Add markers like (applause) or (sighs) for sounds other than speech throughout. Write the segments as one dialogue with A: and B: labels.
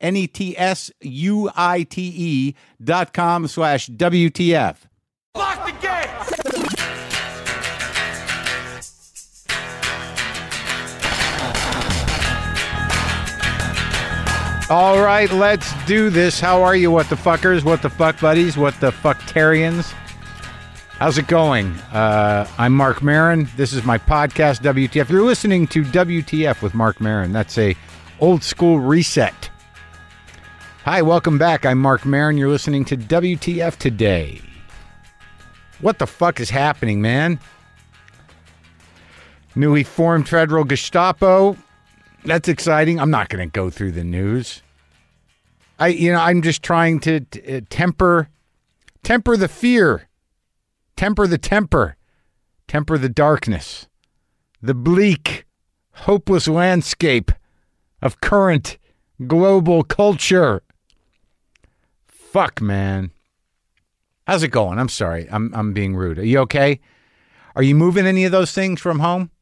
A: N E T S U I T E dot com slash WTF.
B: Lock the gates!
A: All right, let's do this. How are you, what the fuckers, what the fuck buddies, what the fucktarians? How's it going? Uh, I'm Marc Maron. This is my podcast, WTF. You're listening to WTF with Marc Maron. That's a old school reset. Hi, welcome back. I'm Marc Maron. You're listening to WTF today. What the fuck is happening, man? Newly formed federal Gestapo. That's exciting. I'm not going to go through the news. I, you know, I'm just trying to t- uh, temper, temper the fear, temper the temper, temper the darkness, the bleak, hopeless landscape of current global culture. Fuck, man. How's it going? I'm sorry. I'm I'm being rude. Are you okay? Are you moving any of those things from home?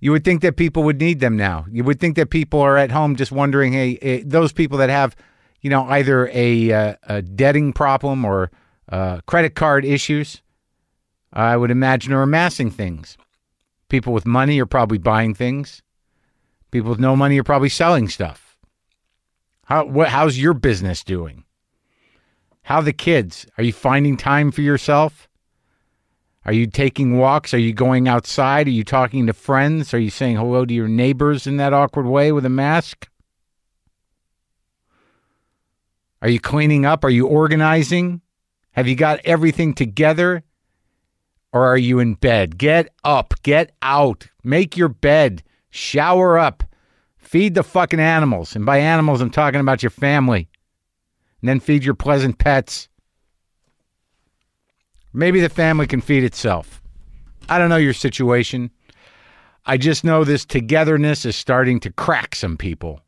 A: You would think that people would need them now. You would think that people are at home just wondering, hey, eh, those people that have, you know, either a, uh, a debting problem or uh, credit card issues, I would imagine are amassing things. People with money are probably buying things. People with no money are probably selling stuff. How how's your business doing? How the kids? Are you finding time for yourself? Are you taking walks? Are you going outside? Are you talking to friends? Are you saying hello to your neighbors in that awkward way with a mask? Are you cleaning up? Are you organizing? Have you got everything together? Or are you in bed? Get up, get out, make your bed, shower up, feed the fucking animals. And by animals, I'm talking about your family. And then feed your pleasant pets. Maybe the family can feed itself. I don't know your situation. I just know this togetherness is starting to crack some people.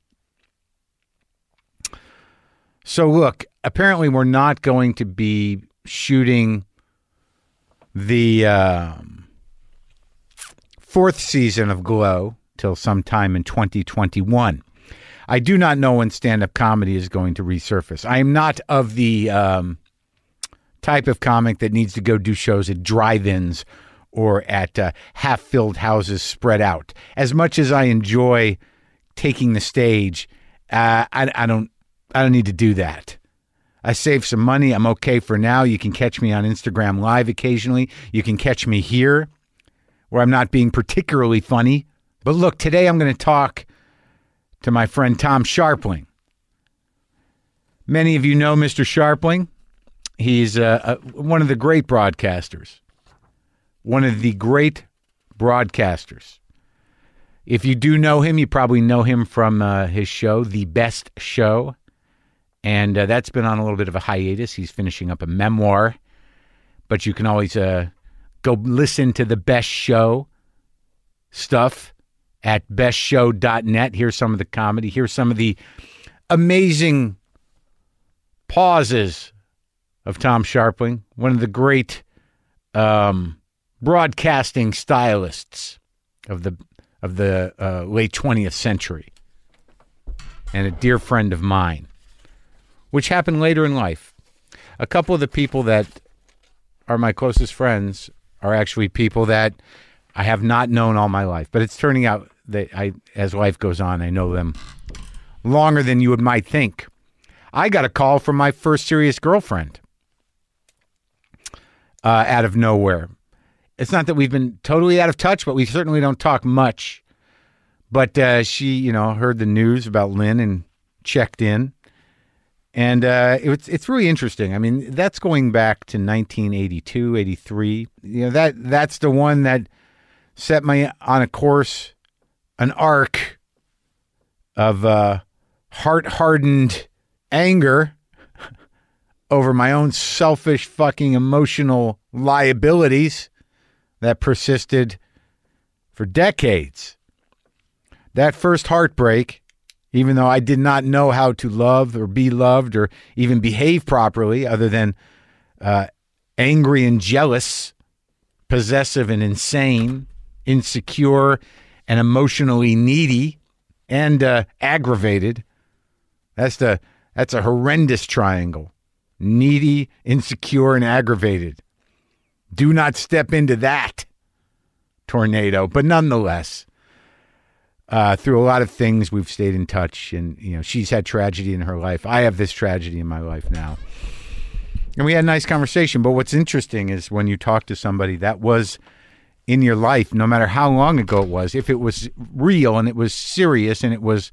A: So, look, apparently, we're not going to be shooting the um, fourth season of Glow till sometime in 2021. I do not know when stand up comedy is going to resurface. I am not of the. Um, type of comic that needs to go do shows at drive-ins or at uh, half-filled houses spread out. As much as I enjoy taking the stage, uh, I, I don't I don't need to do that. I save some money. I'm okay for now. You can catch me on Instagram Live occasionally. You can catch me here where I'm not being particularly funny. But look, today I'm going to talk to my friend Tom Scharpling. Many of you know Mr. Scharpling. He's uh, uh, one of the great broadcasters. One of the great broadcasters. If you do know him, you probably know him from uh, his show, The Best Show. And uh, that's been on a little bit of a hiatus. He's finishing up a memoir. But you can always uh, go listen to The Best Show stuff at bestshow.net. Here's some of the comedy. Here's some of the amazing pauses of Tom Scharpling, one of the great um, broadcasting stylists of the of the uh, late 20th century, and a dear friend of mine, which happened later in life. A couple of the people that are my closest friends are actually people that I have not known all my life, but it's turning out that I, as life goes on, I know them longer than you would might think. I got a call from my first serious girlfriend. uh, out of nowhere. It's not that we've been totally out of touch, but we certainly don't talk much. But uh, she, you know, heard the news about Lynn and checked in. And uh, it's it's really interesting. I mean, that's going back to 1982, 83. You know, that that's the one that set me on a course, an arc of uh, heart-hardened anger (laughs) over my own selfish fucking emotional liabilities that persisted for decades. That first heartbreak, even though I did not know how to love or be loved or even behave properly, other than uh, angry and jealous, possessive and insane, insecure and emotionally needy, and uh, aggravated. That's the that's a horrendous triangle. Needy, insecure, and aggravated. Do not step into that tornado. But nonetheless, uh, through a lot of things, we've stayed in touch, and you know, she's had tragedy in her life. I have this tragedy in my life now, and we had a nice conversation. But what's interesting is when you talk to somebody that was in your life, no matter how long ago it was, if it was real and it was serious and it was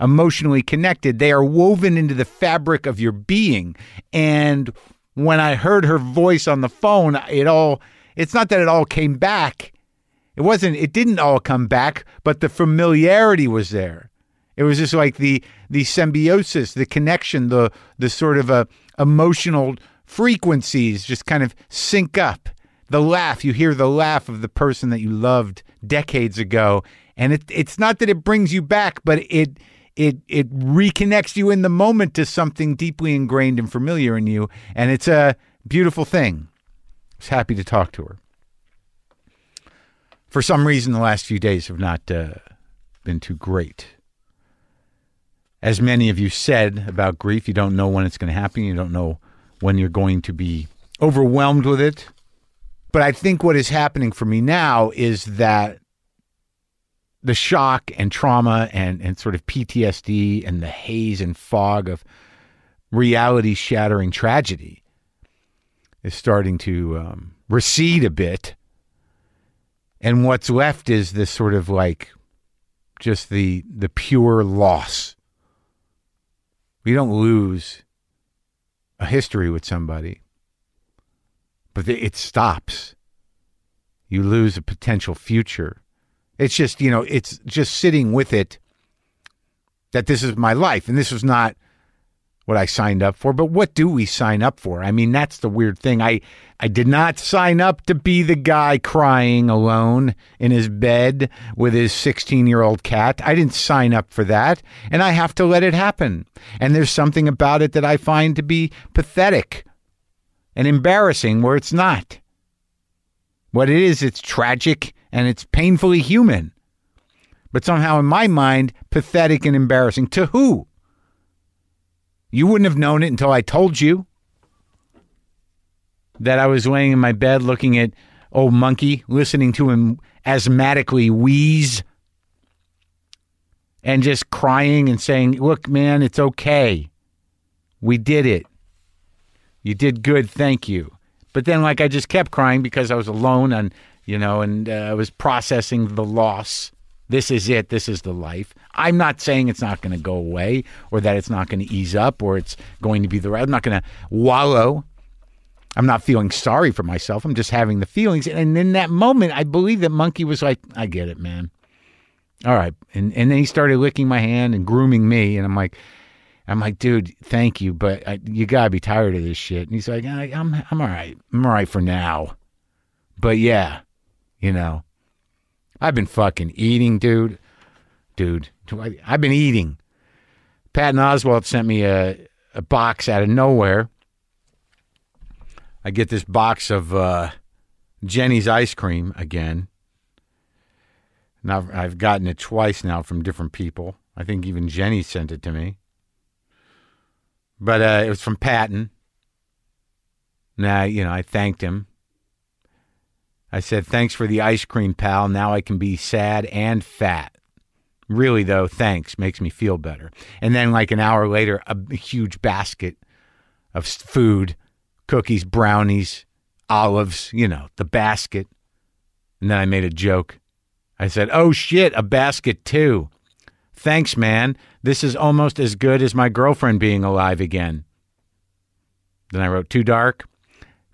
A: emotionally connected, they are woven into the fabric of your being. And when I heard her voice on the phone, it all, it's not that it all came back. It wasn't, it didn't all come back, but the familiarity was there. It was just like the the symbiosis, the connection, the the sort of uh, emotional frequencies just kind of sync up. The laugh, you hear the laugh of the person that you loved decades ago, and it, it's not that it brings you back, but it it it reconnects you in the moment to something deeply ingrained and familiar in you, and it's a beautiful thing. I was happy to talk to her. For some reason, the last few days have not uh, been too great. As many of you said about grief, you don't know when it's going to happen. You don't know when you're going to be overwhelmed with it. But I think what is happening for me now is that the shock and trauma and, and sort of PTSD and the haze and fog of reality shattering tragedy is starting to um, recede a bit. And what's left is this sort of like just the the pure loss. We don't lose a history with somebody, but it stops. You lose a potential future it's just, you know, it's just sitting with it that this is my life and this was not what I signed up for. But what do we sign up for? I mean, that's the weird thing. I I did not sign up to be the guy crying alone in his bed with his 16-year-old cat. I didn't sign up for that, and I have to let it happen. And there's something about it that I find to be pathetic and embarrassing where it's not. What it is, it's tragic and it's painfully human. But somehow, in my mind, pathetic and embarrassing. To who? You wouldn't have known it until I told you that I was laying in my bed looking at old monkey, listening to him asthmatically wheeze and just crying and saying, Look, man, it's okay. We did it. You did good. Thank you. But then, like, I just kept crying because I was alone and you know, and uh, I was processing the loss. This is it. This is the life. I'm not saying it's not going to go away or that it's not going to ease up or it's going to be the right. I'm not going to wallow. I'm not feeling sorry for myself. I'm just having the feelings. And in that moment, I believe that Monkey was like, I get it, man. All right. And, and then he started licking my hand and grooming me. And I'm like, I'm like, dude, thank you, but I, you gotta be tired of this shit. And he's like, I, I'm, I'm all right. I'm all right for now. But yeah, you know, I've been fucking eating, dude. Dude, I've been eating. Patton Oswalt sent me a, a box out of nowhere. I get this box of uh, Jeni's ice cream again. Now I've gotten it twice now from different people. I think even Jenny sent it to me. But uh, it was from Patton. Now, you know, I thanked him. I said, Thanks for the ice cream, pal. Now I can be sad and fat. Really, though, thanks. Makes me feel better. And then, like an hour later, a huge basket of food cookies, brownies, olives, you know, the basket. And then I made a joke. I said, Oh shit, a basket too. Thanks, man. This is almost as good as my girlfriend being alive again. Then I wrote, Too dark.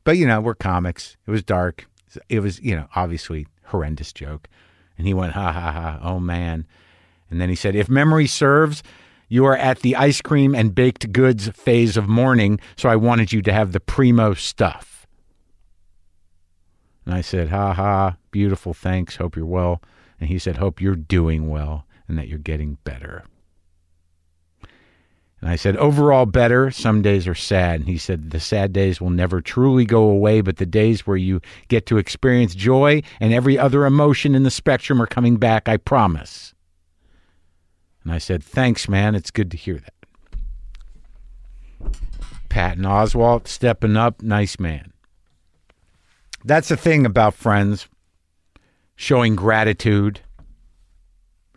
A: But, you know, we're comics. It was dark. It was, you know, obviously horrendous joke. And he went, Ha ha ha, oh man. And then he said, If memory serves, you are at the ice cream and baked goods phase of mourning, so I wanted you to have the primo stuff. And I said, Ha ha, beautiful, thanks, hope you're well. And he said, Hope you're doing well and that you're getting better. And I said, Overall better. Some days are sad. And he said, The sad days will never truly go away, but the days where you get to experience joy and every other emotion in the spectrum are coming back, I promise. And I said, Thanks, man. It's good to hear that. Patton Oswalt stepping up. Nice man. That's the thing about friends showing gratitude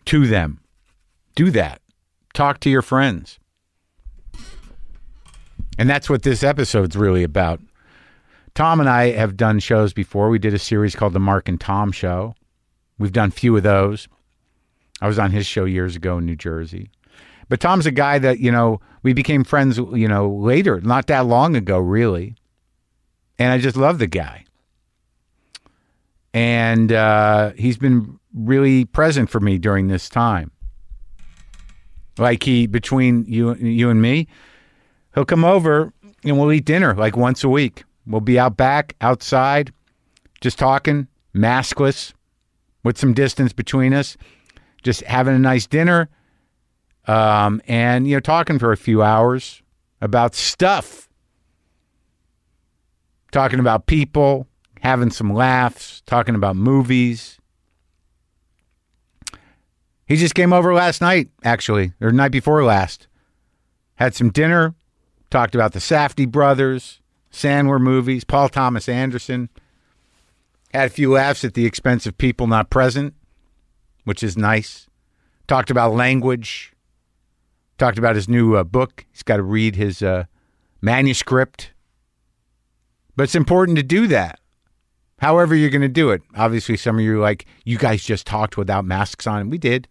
A: to them. Do that. Talk to your friends. And that's what this episode's really about. Tom and I have done shows before. We did a series called The Mark and Tom Show. We've done few of those. I was on his show years ago in New Jersey. But Tom's a guy that, you know, we became friends, you know, later, not that long ago, really. And I just love the guy. And uh, he's been really present for me during this time. Like he, between you, you and me, he'll come over and we'll eat dinner like once a week. We'll be out back, outside, just talking, maskless, with some distance between us just having a nice dinner um, and you know talking for a few hours about stuff. Talking about people having some laughs talking about movies. He just came over last night actually or night before last. Had some dinner talked about the safdie brothers sandler movies paul thomas anderson had a few laughs at the expense of people not present which is nice. Talked about language. Talked about his new uh, book. He's got to read his uh, manuscript. But it's important to do that. However, you're going to do it. Obviously, some of you are like, you guys just talked without masks on. We did.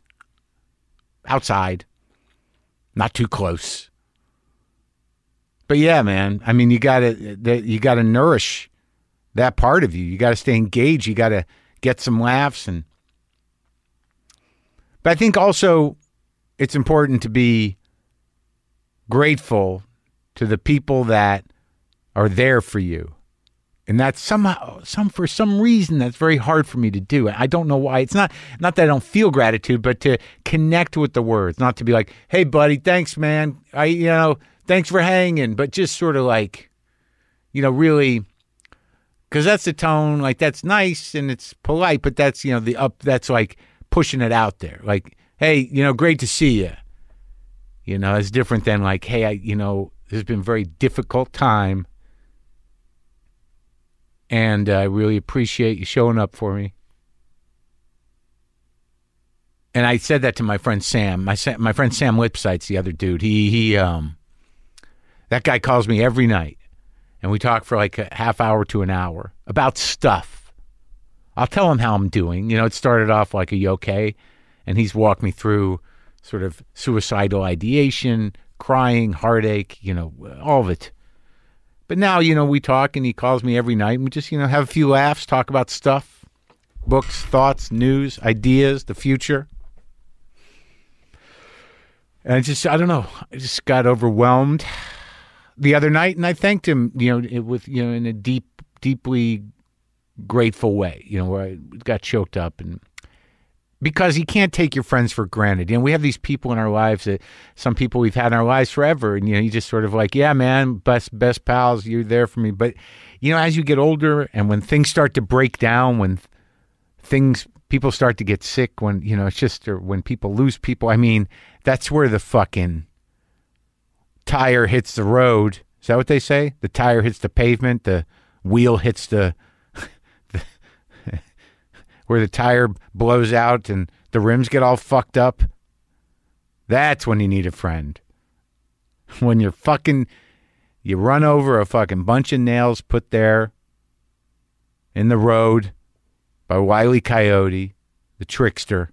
A: Outside. Not too close. But yeah, man. I mean, you got to you got to nourish that part of you. You got to stay engaged. You got to get some laughs and but I think also it's important to be grateful to the people that are there for you. And that's somehow some for some reason that's very hard for me to do. I don't know why. It's not not that I don't feel gratitude, but to connect with the words, not to be like, "Hey buddy, thanks man. I you know, thanks for hanging," but just sort of like you know, really cuz that's the tone like that's nice and it's polite, but that's, you know, the up that's like pushing it out there. Like, hey, you know, great to see you. You know, it's different than like, hey, I, you know, this has been a very difficult time. And I really appreciate you showing up for me. And I said that to my friend Sam. My my friend Sam Lipsyte's the other dude. He he um that guy calls me every night and we talk for like a half hour to an hour about stuff. I'll tell him how I'm doing. You know, it started off like, are you okay? And he's walked me through sort of suicidal ideation, crying, heartache, you know, all of it. But now, you know, we talk and he calls me every night and we just, you know, have a few laughs, talk about stuff, books, thoughts, news, ideas, the future. And I just, I don't know, I just got overwhelmed the other night and I thanked him, you know, it, with, you know, in a deep, deeply grateful way, you know, where I got choked up and because you can't take your friends for granted. You know, we have these people in our lives that some people we've had in our lives forever, and you know, you just sort of like, yeah, man, best best pals, you're there for me. But you know, as you get older, and when things start to break down, when things people start to get sick, when you know, it's just or when people lose people. I mean, that's where the fucking tire hits the road. Is that what they say? The tire hits the pavement, the wheel hits the (laughs) (laughs) where the tire blows out and the rims get all fucked up. That's when you need a friend. (laughs) When you're fucking, you run over a fucking bunch of nails put there in the road by Wiley Coyote, the trickster,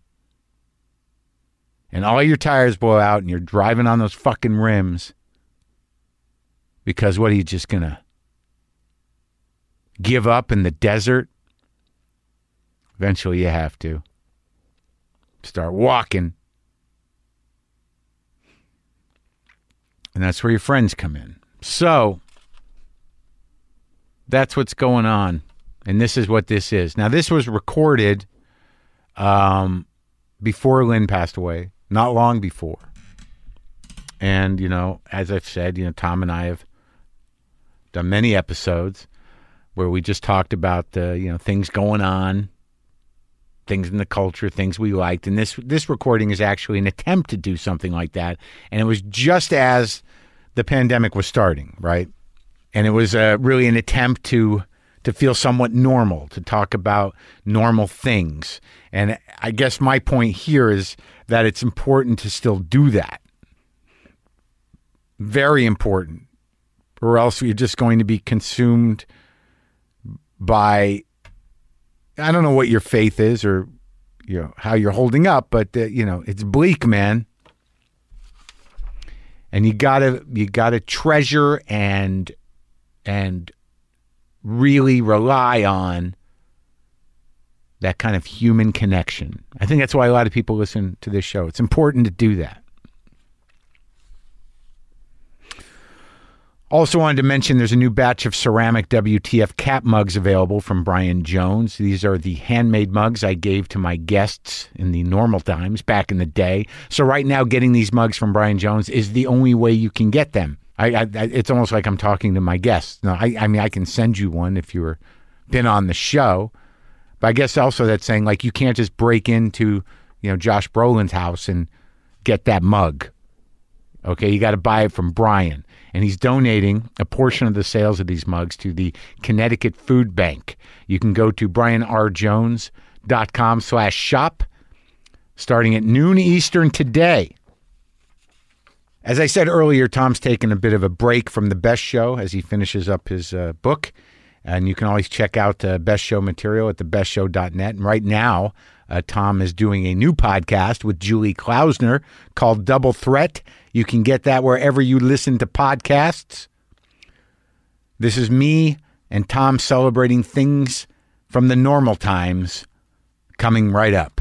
A: and all your tires blow out and you're driving on those fucking rims because what are you just going to give up in the desert? Eventually you have to start walking. And that's where your friends come in. So that's what's going on. And this is what this is. Now, this was recorded um, before Lynn passed away, not long before. And, you know, as I've said, you know, Tom and I have done many episodes where we just talked about the, you know, things going on, things in the culture, things we liked. And this this recording is actually an attempt to do something like that. And it was just as the pandemic was starting, right? And it was uh, really an attempt to to feel somewhat normal, to talk about normal things. And I guess my point here is that it's important to still do that. Very important. Or else you're just going to be consumed by I don't know what your faith is or you know how you're holding up, but uh, you know, it's bleak, man. And you got to you got to treasure and and really rely on that kind of human connection. I think that's why a lot of people listen to this show. It's important to do that. Also, wanted to mention there's a new batch of ceramic WTF cap mugs available from Brian Jones. These are the handmade mugs I gave to my guests in the normal times back in the day. So, right now, getting these mugs from Brian Jones is the only way you can get them. I, I, it's almost like I'm talking to my guests. No, I, I mean, I can send you one if you've been on the show. But I guess also that's saying like you can't just break into, you know, Josh Brolin's house and get that mug. Okay, you got to buy it from Brian, and he's donating a portion of the sales of these mugs to the Connecticut Food Bank. You can go to brianrjones.com slash shop starting at noon Eastern today. As I said earlier, Tom's taking a bit of a break from the best show as he finishes up his uh, book. And you can always check out uh, Best Show material at thebestshow.net. And right now, uh, Tom is doing a new podcast with Julie Klausner called Double Threat. You can get that wherever you listen to podcasts. This is me and Tom celebrating things from the normal times coming right up.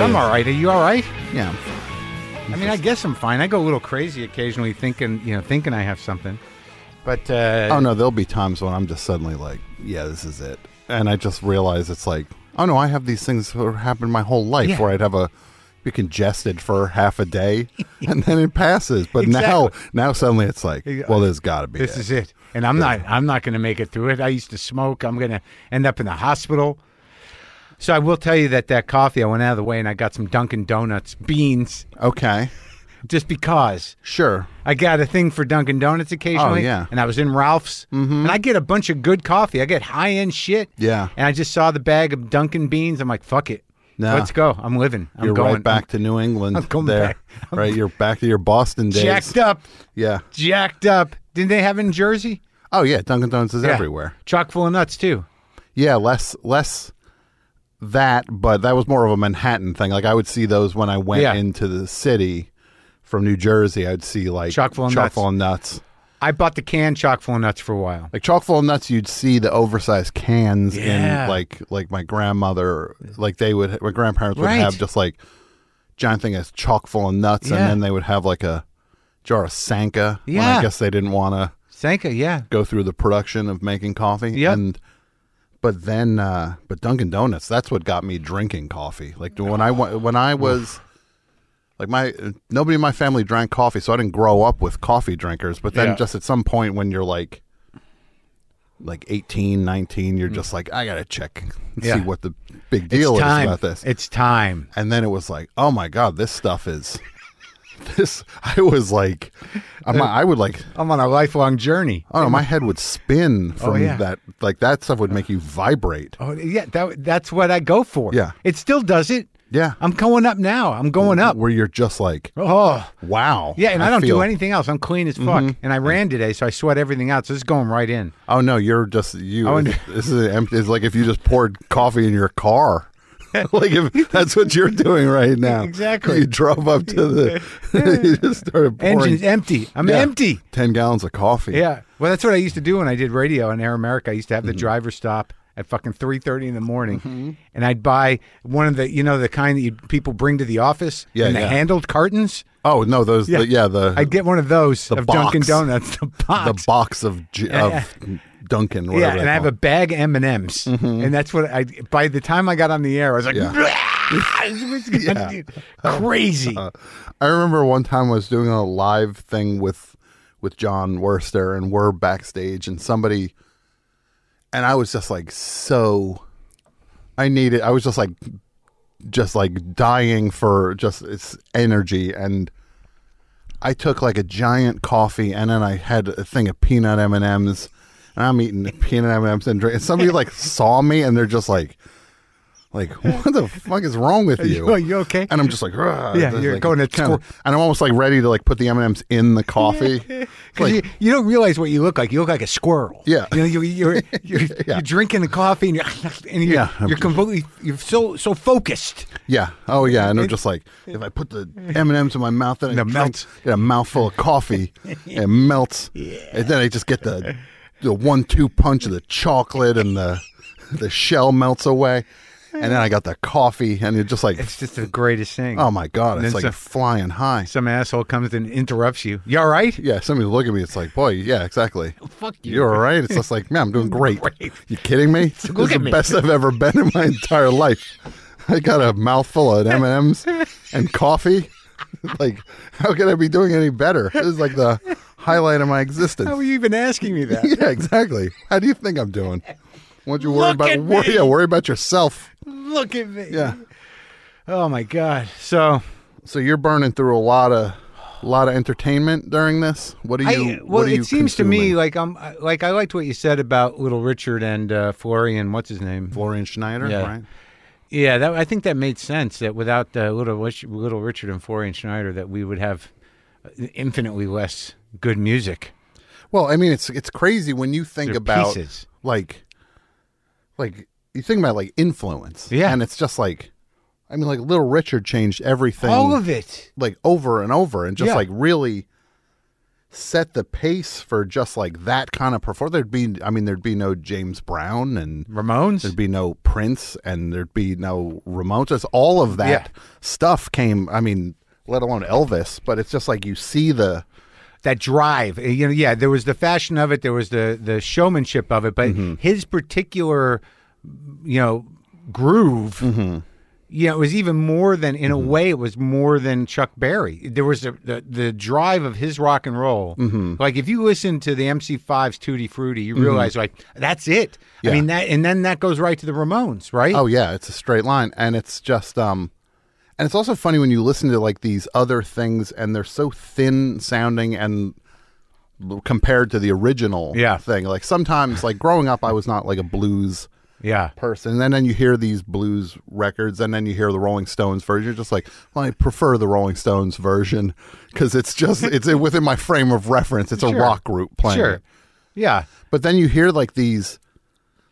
A: I'm all right. Are you all right?
C: Yeah, I'm fine.
A: I mean, I guess I'm fine. I go a little crazy occasionally, thinking, you know, thinking I have something. But uh,
C: Oh no, there'll be times when I'm just suddenly like, yeah, this is it, and I just realize it's like, oh no, I have these things that happen my whole life
A: Yeah.
C: where I'd have a be congested for half a day, (laughs) and then it passes. But now,
A: Exactly.
C: now suddenly it's like, well, there's got to be
A: this
C: it.
A: is it. And I'm not. I'm not going to make it through it. I used to smoke. I'm going to end up in the hospital. So I will tell you that that coffee, I went out of the way and I got some Dunkin' Donuts beans,
C: Okay,
A: just because.
C: sure.
A: I got a thing for Dunkin' Donuts occasionally.
C: Oh, yeah.
A: And I was in Ralph's. Mm-hmm. And I get a bunch of good coffee. I get high end shit.
C: Yeah.
A: And I just saw the bag of Dunkin' beans. I'm like, fuck it.
C: Nah.
A: Let's go. I'm living. I'm
C: You're
A: going.
C: right back to New England.
A: I'm going
C: there,
A: back. I'm (laughs)
C: right? You're back to your Boston days.
A: jacked up.
C: Yeah.
A: Jacked up. Didn't they have it in Jersey?
C: Oh yeah, Dunkin' Donuts is
A: Yeah.
C: everywhere.
A: Chock full of nuts too.
C: Yeah, less less that, but that was more of a Manhattan thing. Like I would see those when I went
A: Yeah.
C: into the city from New Jersey. I'd see like
A: Chock full of nuts.
C: full of nuts.
A: I bought the can chock full of nuts for a while.
C: Like chock full of nuts, you'd see the oversized cans
A: Yeah.
C: in like like my grandmother, like they would, my grandparents would
A: Right.
C: have just like giant thing as chock full of nuts, and then they would have like a jar of Sanka. when
A: Yeah.
C: I guess they didn't want to
A: Sanka, yeah.
C: go through the production of making coffee.
A: Yep.
C: And but then uh but Dunkin' Donuts, that's what got me drinking coffee. Like when I when I was like my nobody in my family drank coffee, so I didn't grow up with coffee drinkers. But then
A: Yeah.
C: just at some point when you're like like 18, 19, you're just like I got to check and
A: Yeah.
C: see what the big deal
A: it's
C: is
A: time.
C: about this.
A: It's time.
C: and then it was like, "Oh my god, this stuff is (laughs) this I was like I'm, I would like
A: I'm on a lifelong journey.
C: Oh no, my head would spin oh, from
A: Oh, yeah.
C: that. Like that stuff would make you vibrate.
A: Oh yeah, that, that's what I go for.
C: Yeah.
A: it still does it.
C: Yeah,
A: I'm going up now. I'm going up.
C: where you're just like,
A: Oh
C: wow.
A: yeah, and I, don't
C: feel-
A: do anything else. I'm clean as mm-hmm. fuck, and I ran today, so I sweat everything out. So it's going right in.
C: Oh no, you're just you.
A: Oh, I wonder- (laughs)
C: this is empty. It's like if you just poured coffee in your car. (laughs) like if that's what you're doing right now.
A: Exactly.
C: You drove up to the. (laughs) (laughs) you just started pouring
A: Engine's empty. I'm
C: Yeah.
A: empty.
C: ten gallons of coffee.
A: Yeah. Well, that's what I used to do when I did radio on Air America. I used to have the
C: Mm-hmm.
A: driver stop at fucking three thirty in the morning, and I'd buy one of the you know the kind that you, people bring to the office
C: Yeah,
A: in the handled cartons.
C: Oh no, those. Yeah, the, yeah the
A: I'd get one of those of Dunkin' Donuts. The box.
C: the box of J- Of Dunkin'.
A: yeah, and I have a bag M and M's, mm-hmm. and that's what I. By the time I got on the air, I was like,
C: Yeah. (laughs) (laughs)
A: crazy.
C: Uh, I remember one time I was doing a live thing with with Jon Wurster and we're backstage and somebody and I was just like so I needed I was just like just like dying for just its energy and I took like a giant coffee and then I had a thing of peanut M&Ms and I'm eating peanut M&Ms and drink and somebody like saw me and they're just like like what the fuck is wrong with you?
A: you- are you okay?
C: And I'm just like, "Ugh,"
A: Yeah, you're
C: like,
A: going to
C: kinda- and I'm almost like ready to like put the M and M's in the (laughs) coffee. like,
A: you, you don't realize what you look like. You look like a squirrel.
C: Yeah.
A: You know, you're (laughs) you're you're, you're drinking the coffee and you're (laughs) and you're,
C: Yeah.
A: you're completely you're so so focused.
C: yeah, oh yeah, and I'm just like, if I put the M and M's in my mouth, then I
A: The
C: drink,
A: melts.
C: get a mouthful of coffee, it melts, and then I just get the the one two punch of the chocolate and the the shell melts away, and then I got the coffee, and it's just like,
A: It's just the greatest thing.
C: oh my god,
A: And
C: it's
A: then
C: like
A: some-
C: flying high.
A: Some asshole comes and interrupts you. You all right?
C: Yeah, somebody look at me. It's like, boy, yeah, exactly.
A: Fuck you.
C: You're all right. It's just like, man, I'm doing great.
A: Great.
C: You kidding me? (laughs) this
A: look
C: is
A: at
C: the
A: me.
C: best I've ever been in my entire life. I got a mouthful of M and M's and coffee. (laughs) like, how could I be doing any better? This is like the highlight of my existence.
A: How are you even asking me that? (laughs)
C: yeah, exactly. How do you think I'm doing? Why don't you worry
A: Look
C: about
A: at
C: worry,
A: me.
C: yeah, worry about yourself.
A: Look at me.
C: Yeah.
A: Oh my god. So
C: So you're burning through a lot of a lot of entertainment during this. What do you?
A: I well,
C: what are
A: it
C: you
A: seems to me
C: consuming?
A: like I'm like I liked what you said about Little Richard and uh, Florian. What's his name?
C: Florian Schneider,
A: Yeah.
C: right?
A: Yeah, that I think that made sense. That without uh, Little Rich- Little Richard and Florian Schneider, that we would have infinitely less good music.
C: Well, I mean, it's it's crazy when you think
A: They're
C: about
A: pieces.
C: like, like you think about like influence,
A: Yeah.
C: and it's just like, I mean, like Little Richard changed everything,
A: All of it.
C: like over and over, and just
A: Yeah.
C: like really set the pace for just like that kind of performance. There'd be, I mean, there'd be no James Brown, and
A: Ramones.
C: there'd be no Prince, and there'd be no Ramones. Just all of that
A: Yeah.
C: stuff came. I mean, let alone Elvis, but it's just like you see the.
A: That drive. Uh, You know, yeah, there was the fashion of it, there was the the showmanship of it, but
C: Mm-hmm.
A: his particular, you know, groove.
C: Mm-hmm.
A: You know, it was even more than, in a way, it was more than Chuck Berry. There was the the, the drive of his rock and roll.
C: Mm-hmm.
A: Like if you listen to the MC5's Tutti Frutti, you realize like that's it.
C: Yeah.
A: I mean that, and then that goes right to the Ramones, right?
C: Oh yeah, it's a straight line, and it's just um, and it's also funny when you listen to like these other things, and they're so thin sounding and compared to the original
A: Yeah.
C: thing. Like sometimes, like growing up, I was not like a blues
A: yeah.
C: person, and then you hear these blues records, and then you hear the Rolling Stones version. You're just like, well, I prefer the Rolling Stones version because it's just it's (laughs) within my frame of reference. It's a
A: Sure.
C: rock group playing.
A: Sure. Yeah.
C: But then you hear like these,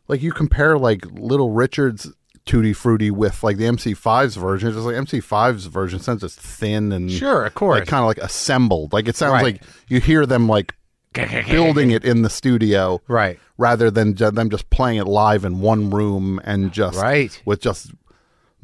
C: like you compare like Little Richard's Tutti Frutti with like the MC5's version. It's just like MC5's version sounds just thin and
A: Sure, of course.
C: like kind of like assembled. Like it sounds
A: Right.
C: like you hear them like (laughs) building it in the studio,
A: Right.
C: rather than ju- them just playing it live in one room and just
A: Right.
C: with just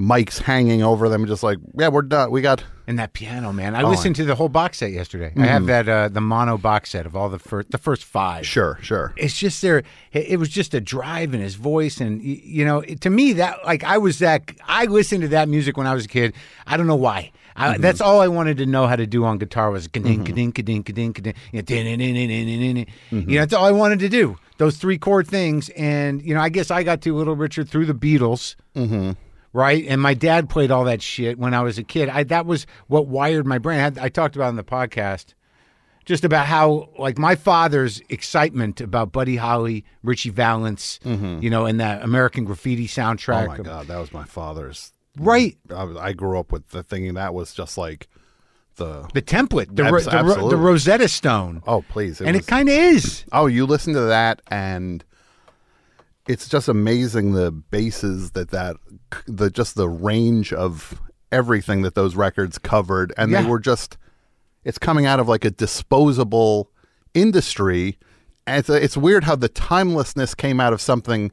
C: mics hanging over them, just like yeah, we're done. We got
A: And that piano, man. I
C: Oh,
A: listened to the whole box set yesterday. I have mm. that uh, the mono box set of all the first the first five.
C: sure, sure.
A: It's just there. It was just a drive in his voice, and you know, it- to me that like I was that I listened to that music when I was a kid. I don't know why. I, mm-hmm. That's all I wanted to know how to do on guitar was ka-ding, ka-ding, ka-ding, ka-ding, ka-ding, you know, that's all I wanted to do. Those three chord things, and you know, I guess I got to Little Richard through the Beatles. Mm-hmm. Right? And my dad played all that shit when I was a kid. I, that was what wired my brain. I, had, I talked about it in the podcast just about how, like, my father's excitement about Buddy Holly, Ritchie Valens, mm-hmm. you know, and that American Graffiti soundtrack.
C: Oh my god, that was my father's.
A: Right.
C: I, I grew up with the thinking that was just like the.
A: The template, the,
C: Abs-
A: the, the Rosetta Stone.
C: Oh please,
A: and
C: was-
A: it kind of is.
C: Oh, you listen to that, and it's just amazing the bases that that the just the range of everything that those records covered, and
A: Yeah.
C: they were just. It's coming out of like a disposable industry, and it's it's weird how the timelessness came out of something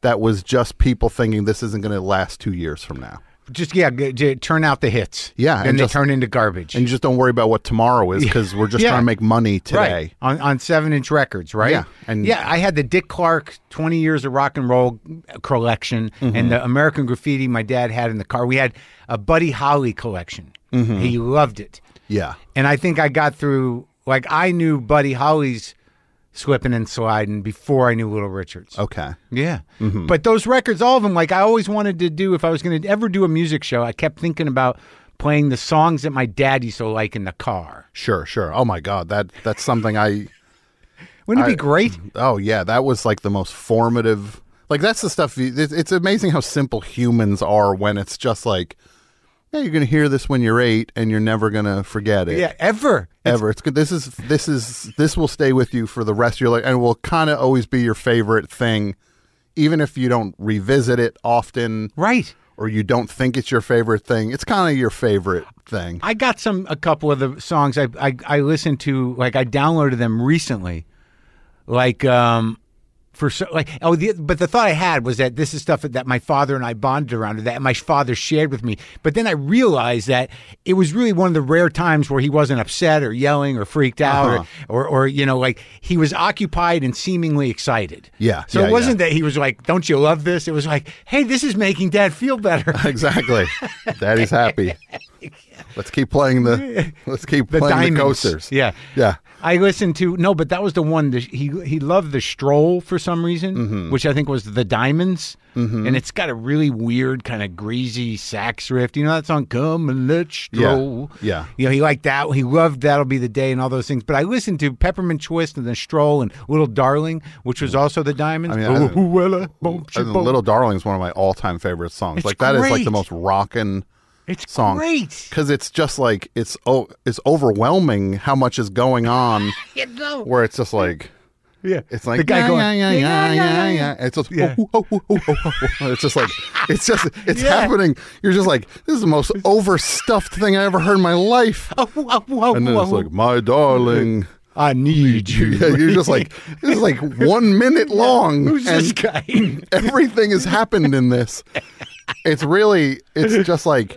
C: that was just people thinking this isn't going to last two years from now.
A: Just, yeah, g- j- turn out the hits.
C: Yeah,
A: And,
C: and
A: they
C: just-
A: turn into garbage.
C: And you just don't worry about what tomorrow is (laughs) because we're just
A: Yeah.
C: trying to make money today.
A: Right. On, on seven inch records, right?
C: Yeah, and-
A: yeah, I had the Dick Clark 20 years of rock and roll collection
C: Mm-hmm.
A: and the American Graffiti my dad had in the car. We had a Buddy Holly collection.
C: Mm-hmm.
A: He loved it.
C: Yeah.
A: And I think I got through, like, I knew Buddy Holly's Slipping and Sliding before I knew Little Richard's.
C: Okay.
A: Yeah.
C: Mm-hmm.
A: But those records, all of them, like I always wanted to do, if I was going to ever do a music show, I kept thinking about playing the songs that my dad used to like in the car.
C: Sure, sure. Oh my God, that that's something I. (laughs)
A: Wouldn't it
C: I-
A: be great?
C: Oh yeah, that was like the most formative. Like that's the stuff. It's, it's amazing how simple humans are when it's just like, yeah, you're gonna hear this when you're eight, and you're never gonna forget it.
A: Yeah, ever.
C: Ever. It's good. This is this is this will stay with you for the rest of your life, and will kind of always be your favorite thing, even if you don't revisit it often,
A: Right.
C: or you don't think it's your favorite thing. It's kind of your favorite thing.
A: I got some a couple of the songs I, I I listened to like I downloaded them recently, like um for so like oh the, but the thought I had was that this is stuff that my father and I bonded around or that my father shared with me. But then I realized that it was really one of the rare times where he wasn't upset or yelling or freaked out
C: Uh-huh.
A: or, or or you know like he was occupied and seemingly excited.
C: Yeah,
A: So
C: yeah,
A: it wasn't that he was like, "Don't you love this?" It was like, "Hey, this is making Dad feel better." (laughs)
C: exactly. Daddy's happy. (laughs) (laughs) Let's keep playing the. (laughs) Let's keep
A: the
C: playing
A: diamonds.
C: the coasters.
A: Yeah,
C: Yeah.
A: I listened to no, but that was the one that he he loved the stroll for some reason,
C: Mm-hmm.
A: which I think was the diamonds, and it's got a really weird kind of greasy sax riff. You know that song, "Come and Let's Stroll."
C: yeah.
A: You know he liked that. He loved "That'll Be the Day" and all those things. But I listened to Peppermint Twist and the Stroll and Little Darling, which was also the diamonds.
C: I mean,
A: Oh,
C: I-
A: will I?
C: Little Darling is one of my all-time favorite songs.
A: It's
C: like that is like the most rockin'
A: it's
C: song.
A: great.
C: because it's just like it's oh it's overwhelming how much is going on. (laughs)
A: You know.
C: Where it's just like
A: Yeah,
C: it's like
A: the guy
C: yeah,
A: going,
C: yeah, yeah, yeah, yeah, yeah. It's just
A: Yeah.
C: Oh oh oh, oh, oh, oh, it's just like it's just it's
A: Yeah.
C: happening. You're just like this is the most overstuffed thing I ever heard in my life.
A: Oh, oh, oh,
C: And then it's like my darling.
A: I need you. (laughs)
C: Yeah, you're just like this is like one minute (laughs) long.
A: Who's this guy?
C: everything has happened in this. It's really, it's (laughs) just like,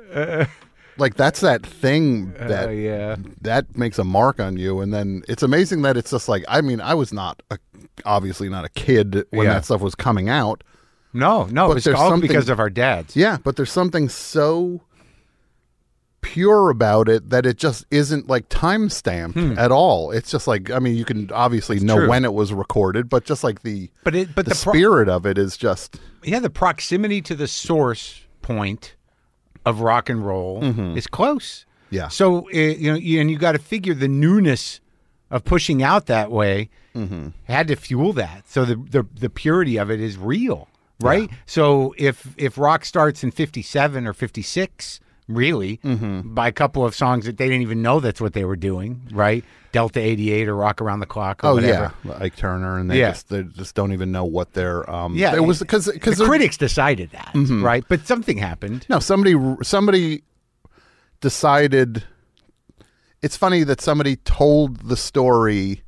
C: like that's that thing oh, that
A: Oh, yeah.
C: that makes a mark on you, and then it's amazing that it's just like. I mean, I was not a, obviously not a kid when
A: Yeah.
C: that stuff was coming out.
A: No, no,
C: But
A: it's all
C: something-
A: because of our dads.
C: Yeah, but there's something so pure about it that it just isn't like time stamped at all. It's just like I mean, you can obviously know
A: Hmm. true.
C: when it was recorded, but just like the
A: But it, but
C: the,
A: the, pro-
C: spirit of it is just
A: yeah, the proximity to the source point of rock and roll is close.
C: Mm-hmm. Yeah.
A: So uh, you know, you, and you got to figure the newness of pushing out that way
C: Mm-hmm.
A: had to fuel that. So the, the the purity of it is real, right? So if if rock starts in '57 or '56 really,
C: Mm-hmm.
A: by a couple of songs that they didn't even know that's what they were doing, right? Delta 88 or Rock Around the Clock or
C: Oh
A: whatever.
C: yeah, Ike Turner, and they
A: Yeah.
C: just they just don't even know what they're. Um,
A: Yeah,
C: it was because because
A: the critics decided that,
C: Mm-hmm.
A: right? But something happened.
C: No, somebody somebody decided. It's funny that somebody told the story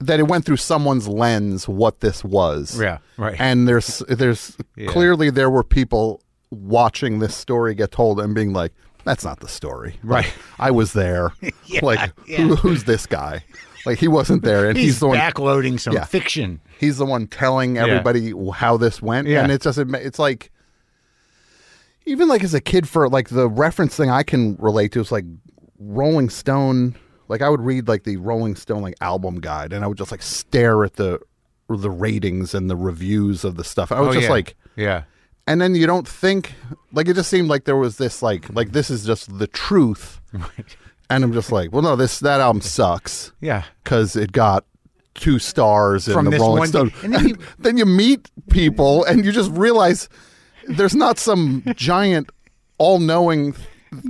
C: that it went through someone's lens what this was.
A: Yeah, right.
C: And there's there's
A: Yeah.
C: clearly there were people watching this story get told and being like, "That's not the story."
A: Right.
C: Like, I was there. (laughs)
A: Yeah,
C: like,
A: yeah.
C: Who, who's this guy? Like he wasn't there, and he's,
A: He's,
C: the one.
A: backloading some
C: Yeah.
A: fiction.
C: He's the one telling everybody how this went, and it's just it's like even like as a kid for like the reference thing I can relate to is like Rolling Stone. Like I would read like the Rolling Stone like album guide, and I would just like stare at the the ratings and the reviews of the stuff. I was
A: Oh,
C: just like,
A: yeah.
C: And then you don't think like it just seemed like there was this like like this is just the truth,
A: Right.
C: and I'm just like, well, no, this that album sucks
A: Yeah.
C: because it got two stars in
A: From
C: the Rolling Stone.
A: and then you- (laughs)
C: then you meet people and you just realize there's not some giant, all-knowing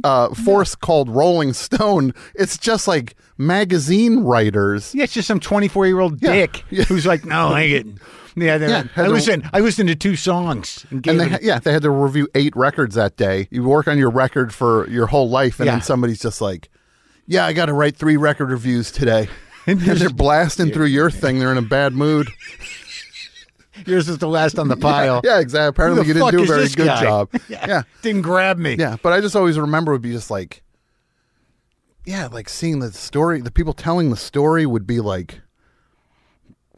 C: uh, force called Rolling Stone. It's just like magazine writers.
A: Yeah, it's just some 24 year old dick
C: Yeah.
A: who's like, no, I get. Yeah, they-
C: Yeah,
A: I listened. I listened to two songs and, gave
C: And they,
A: a-
C: yeah, they had to review eight records that day. You work on your record for your whole life, and
A: Yeah.
C: then somebody's just like, "Yeah, I got to write three record reviews today," (laughs) and they're blasting through your thing. They're in a bad mood. (laughs)
A: yours is the last on the pile.
C: Yeah, exactly. Apparently, you didn't do a very good
A: guy?
C: job. (laughs)
A: Yeah.
C: yeah.
A: Didn't grab me.
C: Yeah, but I just always remember would be just like, yeah, like seeing the story, the people telling the story would be like,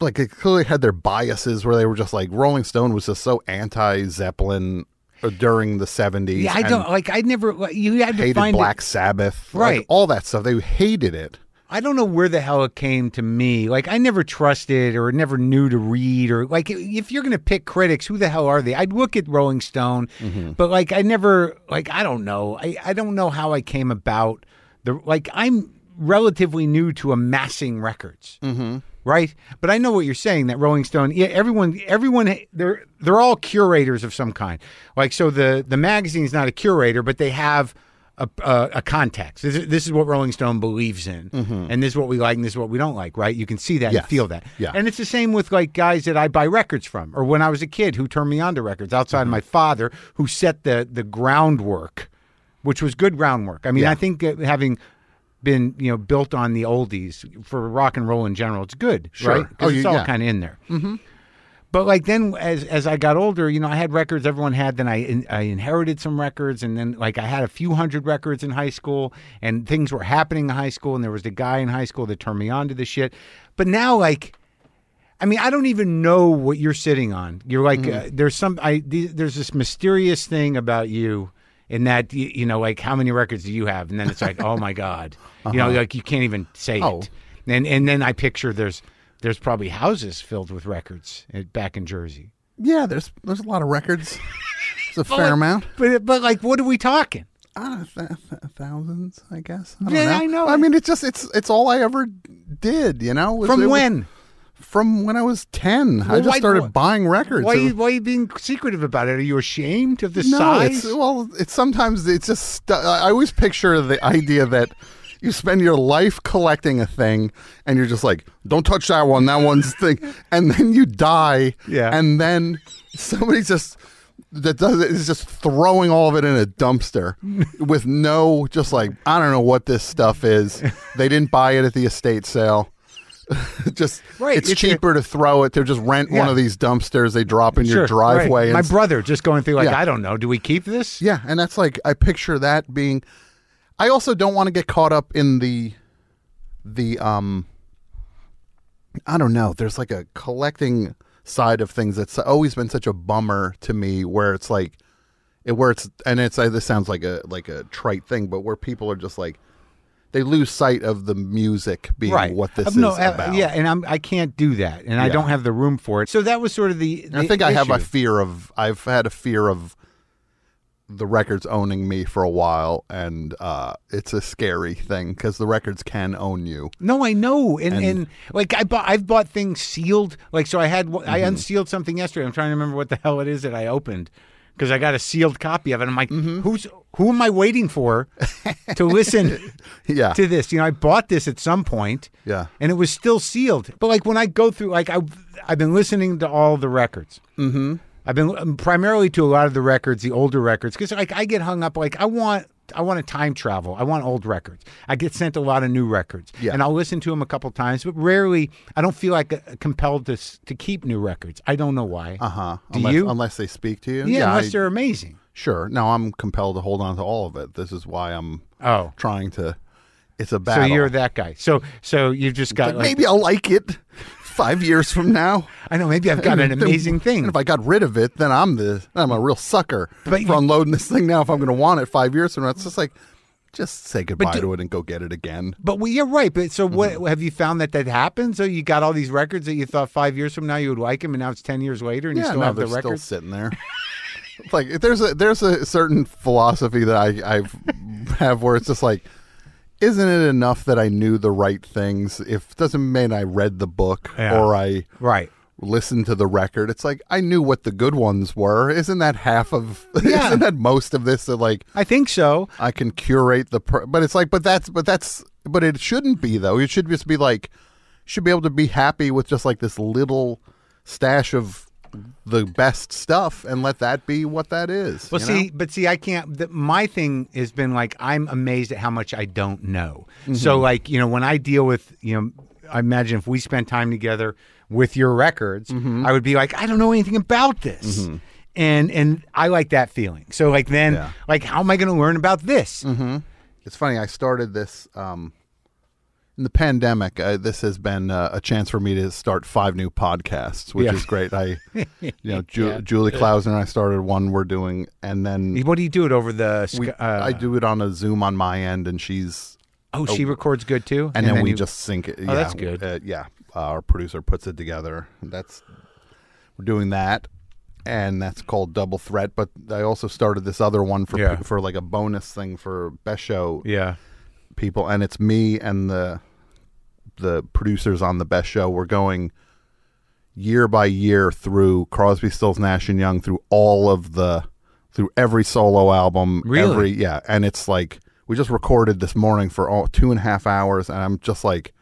C: like they clearly had their biases where they were just like Rolling Stone was just so anti Zeppelin during the seventies.
A: Yeah, I don't like. I never. like, You had to
C: hated
A: find
C: Black
A: It.
C: Sabbath,
A: Right.
C: Like, all that stuff. They hated it.
A: I don't know where the hell it came to me. Like I never trusted or never knew to read or like if you're going to pick critics, who the hell are they? I'd look at Rolling Stone,
C: Mm-hmm.
A: but like I never like I don't know. I I don't know how I came about the like I'm relatively new to amassing records. Mm-hmm. Right, but I know what you're saying. That Rolling Stone, yeah, everyone, everyone, they're they're all curators of some kind. Like, so the the magazine's not a curator, but they have a, a, a context. This is, this is what Rolling Stone believes in, mm-hmm. and this is what we like, and this is what we don't like. Right? You can see that
C: Yes.
A: and feel that.
C: Yeah.
A: And it's the same with like guys that I buy records from, or when I was a kid who turned me on to records. Outside of my father, who set the the groundwork, which was good groundwork. I mean,
C: Yeah.
A: I think having been you know built on the oldies for rock and roll in general, it's good,
C: Sure.
A: right?
C: Oh,
A: it's
C: you-
A: all
C: yeah.
A: kind of in there. Mm-hmm. But like then, as as I got older, you know, I had records everyone had. Then I in, I inherited some records, and then like I had a few hundred records in high school, and things were happening in high school, and there was the guy in high school that turned me on to the shit. But now, like, I mean, I don't even know what you're sitting on. You're like,
C: Mm-hmm.
A: uh, there's some, I th- there's this mysterious thing about you. In that, you, you know, like how many records do you have? And then it's like, oh my (laughs) god, you know, like you can't even say
C: Oh.
A: it. And and then I picture there's there's probably houses filled with records uh, back in Jersey.
C: Yeah, there's there's a lot of records. It's a fair
A: like-
C: amount.
A: But but like, what are we talking?
C: I don't th- th- thousands, I guess. I don't
A: Yeah,
C: know.
A: I know.
C: I mean, it's just it's it's all I ever did. You know, Was-
A: From
C: it was-
A: when?
C: From when I was ten, I just
A: why-
C: started
A: why-
C: buying records.
A: Why are you, why are you being secretive about it? Are you ashamed of the
C: no,
A: size?
C: it's well, it's sometimes it's just. I always picture the idea that you spend your life collecting a thing, and you're just like, "Don't touch that one. That one's thing," (laughs) and then you die,
A: Yeah.
C: and then somebody just. That does it is just throwing all of it in a dumpster (laughs) with no, just like I don't know what this stuff is. They didn't buy it at the estate sale. (laughs) just
A: Right,
C: it's
A: it's a-
C: cheaper to throw it to just rent one of these dumpsters they drop in your
A: Sure, right.
C: driveway.
A: My
C: and
A: brother just going through like,
C: Yeah.
A: I don't know. Do we keep this?
C: yeah, and that's like I picture that being. I also don't want to get caught up in the, the um. I don't know. There's like a collecting side of things that's always been such a bummer to me, where it's like, it where it's and it's uh, this sounds like a like a trite thing, but where people are just like, they lose sight of the music being
A: right.
C: what this
A: no,
C: is
A: uh,
C: about.
A: Yeah, and I'm I can't do that, and I don't have the room for it. So that was sort of the.
C: And I
A: the
C: think I have a fear of I've had a fear of the records owning me for a while and uh, it's a scary thing because the records can own you.
A: No, I know, and, and
C: And-
A: like I bought, I've bought things sealed. Like so, I had I
C: Mm-hmm.
A: unsealed something yesterday. I'm trying to remember what the hell it is that I opened because I got a sealed copy of it. I'm like,
C: Mm-hmm.
A: who's who am I waiting for to (laughs) listen
C: Yeah.
A: to this? You know, I bought this at some point,
C: Yeah.
A: and it was still sealed. But like when I go through, like I, I've been listening to all the records. Mm-hmm. I've been primarily to a lot of the records, the older records, because like I get hung up. Like I want, I want to time travel. I want old records. I get sent a lot of new records,
C: Yeah.
A: and I'll listen to them a couple times, but rarely. I don't feel like uh, compelled to to keep new records. I don't know why.
C: Uh huh.
A: Do
C: unless,
A: you?
C: Unless they speak to you.
A: yeah, unless
C: I-
A: they're amazing.
C: sure. No, I'm compelled to hold on to all of it. This is why I'm
A: Oh,
C: trying to. It's a
A: bad
C: so
A: you're that guy. So so you've just got
C: like, maybe I'll like it five years from now.
A: I know maybe I've got an (laughs) amazing thing.
C: And if I got rid of it, then I'm the I'm a real sucker
A: But
C: for unloading this thing now. If I'm going to want it five years from now, it's just like just say goodbye
A: do-
C: to it and go get it again.
A: But well, you're right. But so, what
C: Mm-hmm.
A: have you found that that happens? So you got all these records that you thought five years from now you would like them, and now it's ten years later, and you still
C: no,
A: have the records.
C: sitting there. (laughs) like there's a there's a certain philosophy that I I (laughs) have where it's just like, isn't it enough that I knew the right things? If doesn't mean I read the book
A: Yeah.
C: or I
A: Right.
C: listened to the record. It's like I knew what the good ones were. Isn't that half of? (laughs)
A: Yeah.
C: isn't that most of this? That like
A: I think so.
C: I can curate the, pr- but it's like, but that's, but that's, but it shouldn't be though. It should just be like, should be able to be happy with just like this little stash of the best stuff and let that be what that is.
A: Well, see,
C: know?
A: but see, I can't. The, my thing has been like I'm amazed at how much I don't know.
C: Mm-hmm.
A: So, like you know, when I deal with you know, I imagine if we spent time together with your records,
C: Mm-hmm.
A: I would be like, I don't know anything about this. And and I like that feeling. So like then
C: Yeah.
A: like how am I going to learn about this?
C: it's funny. I started this, um, in the pandemic, uh, this has been uh, a chance for me to start five new podcasts, which
A: Yeah.
C: is great. I, (laughs) you know, Ju-
A: Yeah.
C: Julie Klausner and I started one we're doing, and then
A: What do you do it over the? sc-
C: we,
A: uh,
C: I do it on a Zoom on my end, and she's
A: Oh, she records good too,
C: and, then, we
A: you-
C: just sync it. yeah,
A: Oh, that's good.
C: Uh, yeah, uh, our producer puts it together. That's we're doing that, and that's called Double Threat. But I also started this other one for
A: Yeah.
C: for like a bonus thing for best show
A: yeah.
C: people, and it's me and the the producers on the best show. We're going year by year through Crosby, Stills, Nash and Young through all of the through every solo album.
A: Really?
C: Every yeah, and it's like we just recorded this morning for all two and a half hours, and I'm just like,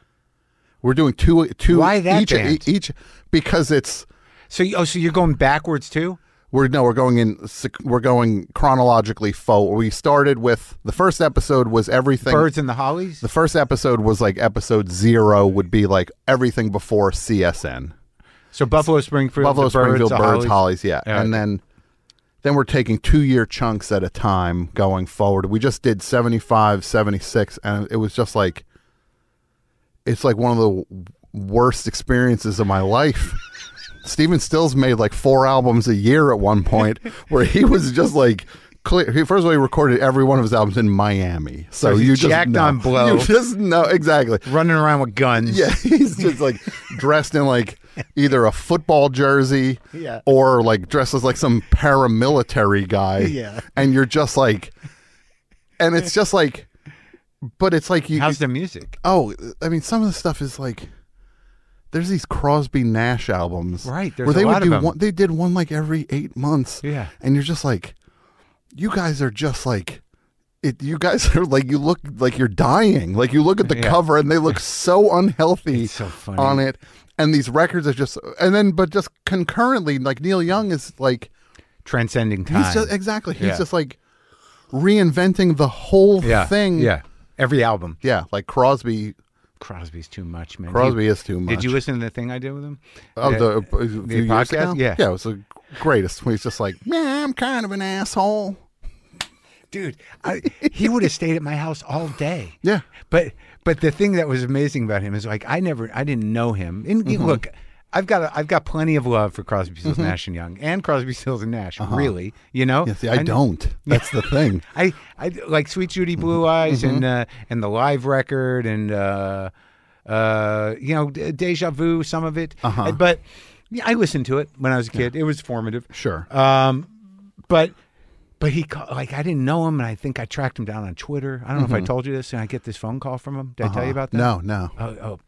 C: we're doing two two
A: Why that
C: each
A: band?
C: each because it's.
A: So you- oh, so you're going backwards too?
C: We're no, we're going in. We're going chronologically forward. We started with the first episode was everything.
A: Byrds and the Hollies.
C: The first episode was like episode zero would be like everything before CSN.
A: so Buffalo Springfield,
C: Buffalo
A: the Byrds,
C: Springfield
A: the
C: Byrds,
A: Hollies.
C: Hollies, yeah.
A: Yeah.
C: And then then we're taking two year chunks at a time going forward. We just did 75, 76, and it was just like it's like one of the worst experiences of my life. (laughs) Stephen Stills made like four albums a year at one point (laughs) where he was just like clear. He, first of all, he recorded every one of his albums in Miami. So,
A: So
C: you just
A: jacked
C: know.
A: on (laughs) blow.
C: You just know exactly.
A: running around with guns.
C: Yeah, (laughs) he's just like dressed in like either a football jersey
A: Yeah.
C: or like dressed as like some paramilitary guy.
A: Yeah.
C: And you're just like and it's just like but it's like you
A: How's the music?
C: Oh, I mean some of the stuff is like there's these Crosby Nash albums.
A: Right,
C: where they would do one they did one like every 8 months.
A: Yeah.
C: And you're just like you guys are just like it, you guys are like you look like you're dying. Like you look at the
A: Yeah.
C: cover and they look (laughs) so unhealthy
A: so
C: on it. And these records are just and then but just concurrently like Neil Young is like
A: Transcending time.
C: he's just exactly he's
A: Yeah.
C: just like reinventing the whole
A: yeah.
C: thing.
A: Yeah. Every album.
C: Yeah, like Crosby
A: Crosby's too much, man.
C: Crosby
A: Did,
C: is too much.
A: did you listen to the thing I did with him? Yeah.
C: the, uh, few years
A: podcast? Yeah.
C: Yeah, it was the greatest. He's just like, Yeah, I'm kind of an asshole.
A: dude I, he would have stayed at my house all day
C: Yeah.
A: but but the thing that was amazing about him is like i never i didn't know him and
C: Mm-hmm.
A: look I've got a, I've got plenty of love for Crosby, Stills, Nash and Young, and Crosby, Stills and Nash. Really, you know.
C: Uh-huh. Yeah, see, I,
A: know-
C: don't. That's the thing. (laughs)
A: I, I like Suite Judy
C: Mm-hmm.
A: Blue Eyes and uh, and the live record and uh, uh, you know De- Deja Vu, some of it.
C: Uh-huh.
A: But yeah, I listened to it when I was a kid. It was formative.
C: Sure.
A: Um, but but he like I didn't know him, and I think I tracked him down on Twitter. I don't know if I told you this, and I get this phone call from him. Did I tell you about that?
C: Mm-hmm. No, no.
A: Oh, oh.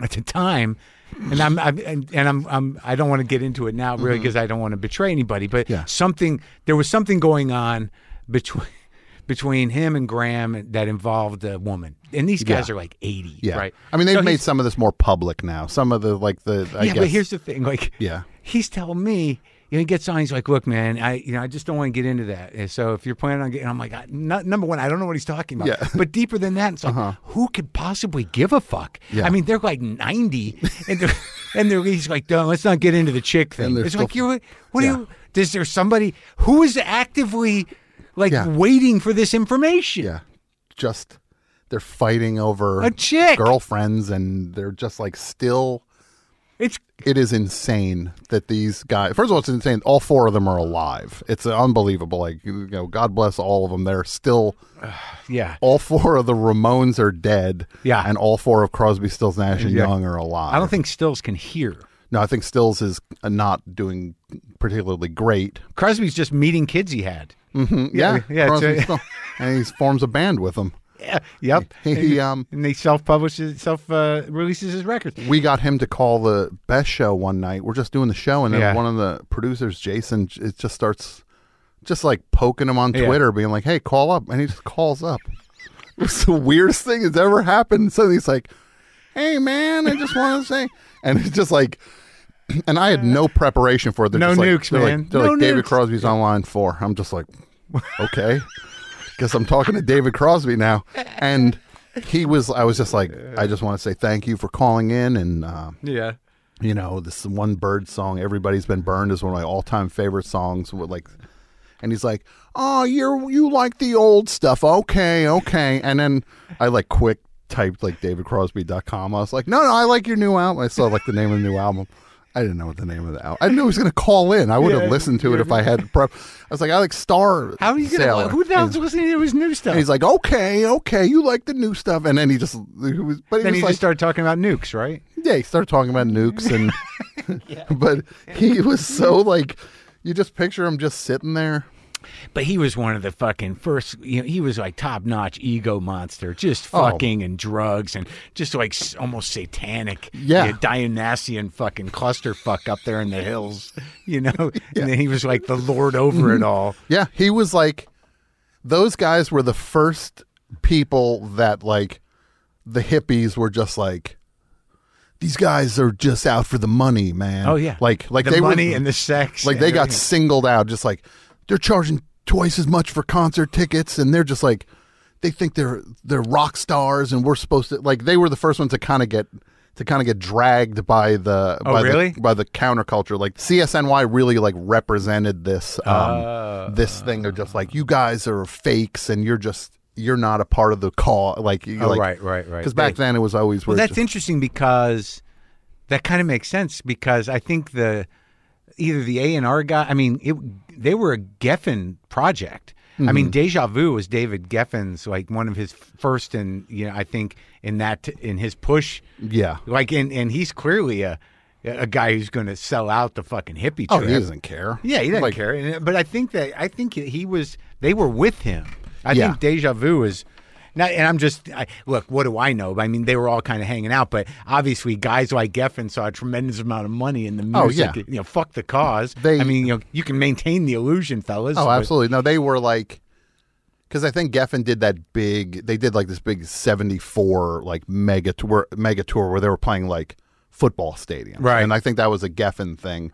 A: At the time. And I'm, I'm and, and I'm, I'm I don't want to get into it now really because I don't want to betray anybody. But
C: Mm-hmm. Yeah.
A: something there was something going on between between him and Graham that involved a woman. And these guys
C: Yeah.
A: are like 80,
C: Yeah.
A: right?
C: I mean, they've
A: So
C: made
A: he's-
C: some of this more public now. Some of the like the I
A: yeah,
C: guess
A: but here's the thing. Like,
C: Yeah.
A: he's telling me, you know, he gets on. He's like, "Look, man, I, you know, I just don't want to get into that. And so if you're planning on getting, I'm like, I, not, number one, I don't know what he's talking about.
C: Yeah. Uh-huh.
A: But deeper than that, it's like, who could possibly give a fuck?
C: Yeah.
A: I mean, they're like 90, and they're, (laughs) and they're, he's like, no, let's not get into the chick thing. It's
C: still-
A: like, you're, what
C: Yeah.
A: do you? Is there somebody who is actively like
C: Yeah.
A: waiting for this information?
C: yeah, just they're fighting over
A: A chick.
C: girlfriends, and they're just like still.
A: It's
C: It is insane that these guys. First of all, it's insane. All four of them are alive. It's unbelievable. Like you know, God bless all of them. They're still. (sighs)
A: yeah.
C: All four of the Ramones are dead.
A: Yeah.
C: and all four of Crosby, Stills, Nash, and
A: Yeah.
C: Young are alive.
A: I don't think Stills can hear.
C: No, I think Stills is not doing particularly great.
A: Crosby's just meeting kids he had.
C: Mm, Yeah,
A: yeah,
C: Crosby, Stills. and he forms a band with them.
A: Yeah. Yep. (laughs)
C: He, um,
A: and they self publishes self uh, releases his records.
C: we got him to call the best show one night. We're just doing the show, and then
A: Yeah.
C: one of the producers, Jason, it just starts just like poking him on
A: Yeah.
C: Twitter, being like, "Hey, call up," and he just calls up. (laughs) It's the weirdest thing that's ever happened. So he's like, "Hey, man, I just want to say," (laughs) and it's just like. (clears throat) And I had no preparation for it. They're
A: No
C: like-
A: nukes,
C: they're
A: man.
C: Like, they're
A: No
C: like David. Crosby's on line four. I'm just like, okay, guess I'm talking to David Crosby now. (laughs) And he was. I was just like, I just want to say thank you for calling in and. Uh,
A: Yeah.
C: you know this one bird song everybody's been burned is one of my all-time favorite songs with like and he's like oh you're you like the old stuff okay okay and then i like quick typed like davidcrosby.com i was like no no i like your new album i saw like the name of the new album I didn't know what the name of the album. I knew he was going to call in. I would have
A: Yeah,
C: listened to it if I had prep. I was like, I like Star.
A: How are you gonna? Who the hell's listening to his new stuff?
C: and he's like, okay, okay, you like the new stuff, and then he just, he was, but he
A: then
C: was
A: he
C: like,
A: just started talking about nukes, right?
C: yeah, he started talking about nukes and (laughs) (laughs) but he was so like you just picture him just sitting there.
A: But he was one of the fucking first. You know, he was like top notch ego monster, just
C: Oh.
A: fucking and drugs and just like s- almost satanic.
C: Yeah.
A: you know, Dionysian fucking clusterfuck up there in the hills. You know, (laughs) and then he was like the lord over
C: Mm-hmm.
A: it all.
C: Yeah, he was like those guys were the first people that like the hippies were just like these guys are just out for the money, man.
A: Oh yeah,
C: Like like
A: the
C: they
A: money
C: were
A: and the sex.
C: like
A: and
C: they got
A: everything.
C: singled out just like they're charging twice as much for concert tickets and they're just like they think they're they're rock stars and we're supposed to like they were the first ones to kind of get to kind of get dragged by the
A: Oh,
C: by
A: really?
C: the by the counterculture like CSNY really like represented this um
A: Oh.
C: this thing they're just like you guys are fakes and you're just you're not a part of the call like
A: Oh,
C: like,
A: right, right, right.
C: because back then it was always
A: Well, that's
C: just-
A: interesting because that kind of makes sense because I think the either the A and R guy. I mean, it, they were a Geffen project. I
C: Mm-hmm.
A: mean, Deja Vu was David Geffen's like one of his first, and you know, I think in that in his push,
C: yeah
A: like, and and he's clearly a a guy who's going to sell out the fucking hippie.
C: oh he doesn't care
A: Yeah, he doesn't
C: Like,
A: care. But I think that I think he was. They were with him. I
C: Yeah.
A: think Deja Vu is. Now, and I'm just I, look. What do I know? I mean, they were all kind of hanging out, but obviously, guys like Geffen saw a tremendous amount of money in the oh, music.
C: Oh, yeah.
A: You know, fuck the cause.
C: They-
A: I mean, you know, you can maintain the illusion, fellas.
C: Oh,
A: but-
C: absolutely. No, they were like, because I think Geffen did that big. They did like this big '74 like mega tour, mega tour where they were playing like football stadiums,
A: Right.
C: And I think that was a Geffen thing.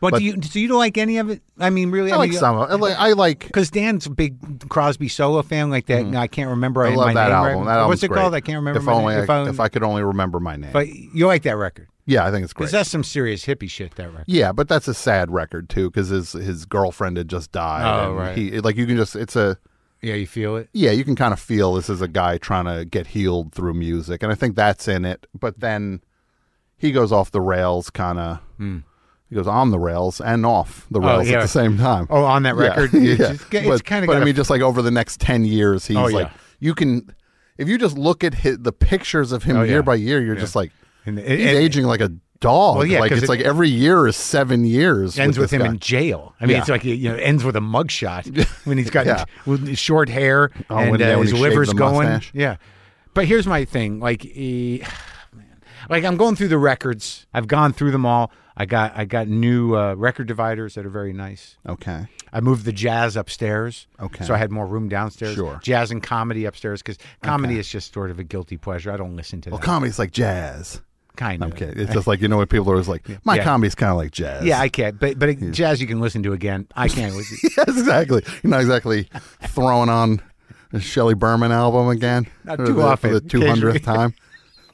A: But,
C: but-
A: do you? do you don't like any of it? I mean, really?
C: I, like some. of- I like. I like.
A: Because Dan's a big Crosby solo fan, like that. Mm-hmm. I can't remember.
C: I love
A: my
C: that
A: name
C: album.
A: Right.
C: That
A: What's it
C: great.
A: called? I can't remember.
C: If
A: my
C: only. I,
A: If I-
C: if I could only remember my name.
A: but you like that record?
C: yeah, I think it's great.
A: Because that's some serious hippie shit. That record.
C: yeah, but that's a sad record too because his his girlfriend had just died.
A: Oh,
C: and
A: right.
C: He like you can just it's a
A: Yeah, you feel it.
C: yeah, you can kind of feel this is a guy trying to get healed through music, and I think that's in it. But then he goes off the rails, kind of. Hmm. He goes on the rails and off the.
A: Oh,
C: rails
A: yeah.
C: at the same time.
A: Oh, on that record, (laughs)
C: yeah.
A: it's, just- it's
C: but,
A: kind of.
C: But I mean, just like over the next ten years, he's
A: Oh,
C: like you can. If you just look at his, the pictures of him
A: Oh,
C: year
A: yeah.
C: by year, you're just like
A: And-
C: he's
A: and-
C: aging like a dog.
A: Well, yeah,
C: like it's
A: it-
C: like every year is seven years.
A: ends with,
C: this
A: him
C: guy.
A: in jail. I mean,
C: Yeah.
A: it's like you know, ends with a mugshot (laughs) when he's got
C: Yeah.
A: with his short hair
C: Oh,
A: and
C: when-
A: uh,
C: yeah, when
A: his liver's going.
C: mustache.
A: Yeah, but here's my thing. Like, eh, (sighs) man, like I'm going through the records. I've gone through them all. I got I got new uh, record dividers that are very nice.
C: Okay.
A: I moved the jazz upstairs.
C: Okay.
A: So I had more room downstairs.
C: Sure.
A: Jazz and comedy upstairs because comedy is just sort of a guilty pleasure. I don't listen to
C: Well,
A: that.
C: comedy's like jazz.
A: kind of.
C: Okay. It's just like, you know, when people are always like, my
A: Yeah.
C: comedy's kind of like jazz.
A: Yeah, I can't. But but jazz you can listen to again. I can't. (laughs)
C: yes, exactly. You're not exactly throwing on a Shelley Berman album again.
A: Not too often,
C: For the 200th time. (laughs)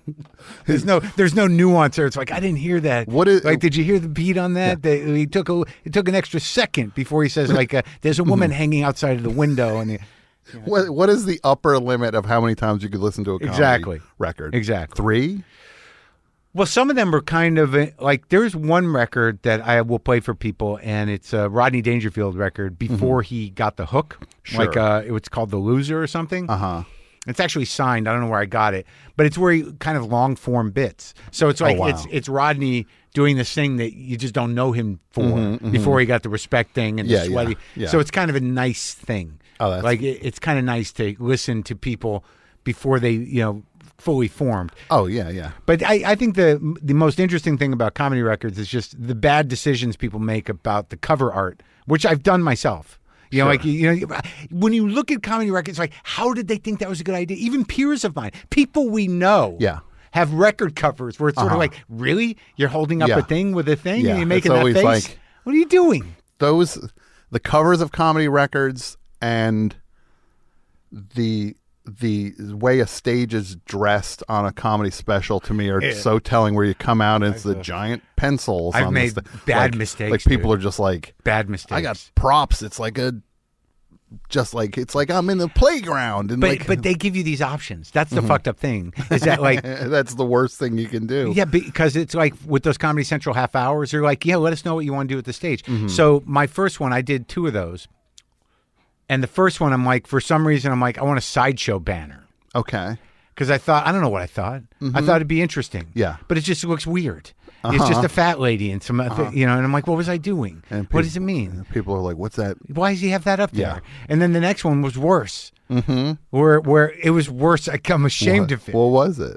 C: (laughs)
A: there's no there's no nuance there. It's like I didn't hear that.
C: What is-
A: like? Did you hear the beat on that? That he took a it took an extra second before he says like uh, there's a woman
C: Mm-hmm.
A: hanging outside of the window and. The,
C: What What is the upper limit of how many times you could listen to a comedy
A: Exactly.
C: record?
A: Exactly.
C: Three?
A: Well, some of them are kind of uh, like there's one record that I will play for people, and it's a Rodney Dangerfield record before he got the hook.
C: Mm-hmm. Sure.
A: Like uh, it was called The Loser or something.
C: Uh huh.
A: It's actually signed. I don't know where I got it, but it's where he kind of long form bits. So it's like
C: Oh, wow.
A: it's it's Rodney doing this thing that you just don't know him for before he got the respect thing and
C: Mm-hmm, Yeah,
A: the
C: yeah,
A: sweaty.
C: yeah.
A: So it's kind of a nice thing.
C: Oh, that's-
A: like it, it's kind of nice to listen to people before they you know fully formed.
C: Oh, yeah, yeah.
A: But I, I think the the most interesting thing about comedy records is just the bad decisions people make about the cover art, which I've done myself. You know, like you know, when you look at comedy records, like how did they think that was a good idea? Even peers of mine, people we know,
C: Yeah.
A: have record covers where it's sort of uh-huh. like, really, you're holding up
C: Yeah.
A: a thing with a thing
C: Yeah,
A: and you're
C: it's
A: making that face.
C: like-
A: what are you doing?
C: Those, the covers of comedy records and the the way a stage is dressed on a comedy special to me are so telling where you come out and it's the giant pencils
A: I've made
C: sta-
A: bad
C: like-
A: mistakes,
C: like people
A: dude.
C: are just like
A: Bad mistakes.
C: I got props it's like a just like it's like I'm in the playground and
A: but
C: like
A: but they give you these options. That's the fucked up thing. Is that like (laughs)
C: that's the worst thing you can do
A: Yeah, because it's like with those Comedy Central half hours, they're like, yeah, let us know what you want to do at the stage.
C: Mm-hmm.
A: So my first one, I did two of those. And the first one, I'm like, for some reason, I'm like, I want a sideshow banner.
C: okay
A: Because I thought, I don't know what I thought. Hmm. I thought it'd be interesting.
C: Mm-hmm. Yeah. Uh-huh.
A: But it just looks weird. It's just a fat lady and some, other you know, and I'm like, what was I doing?
C: And
A: what does it mean?
C: people are like what's that
A: Why does he have that up there?
C: Yeah.
A: And then the next one was worse. Mm-hmm. Where where it was worse. I- I'm ashamed of it.
C: what was it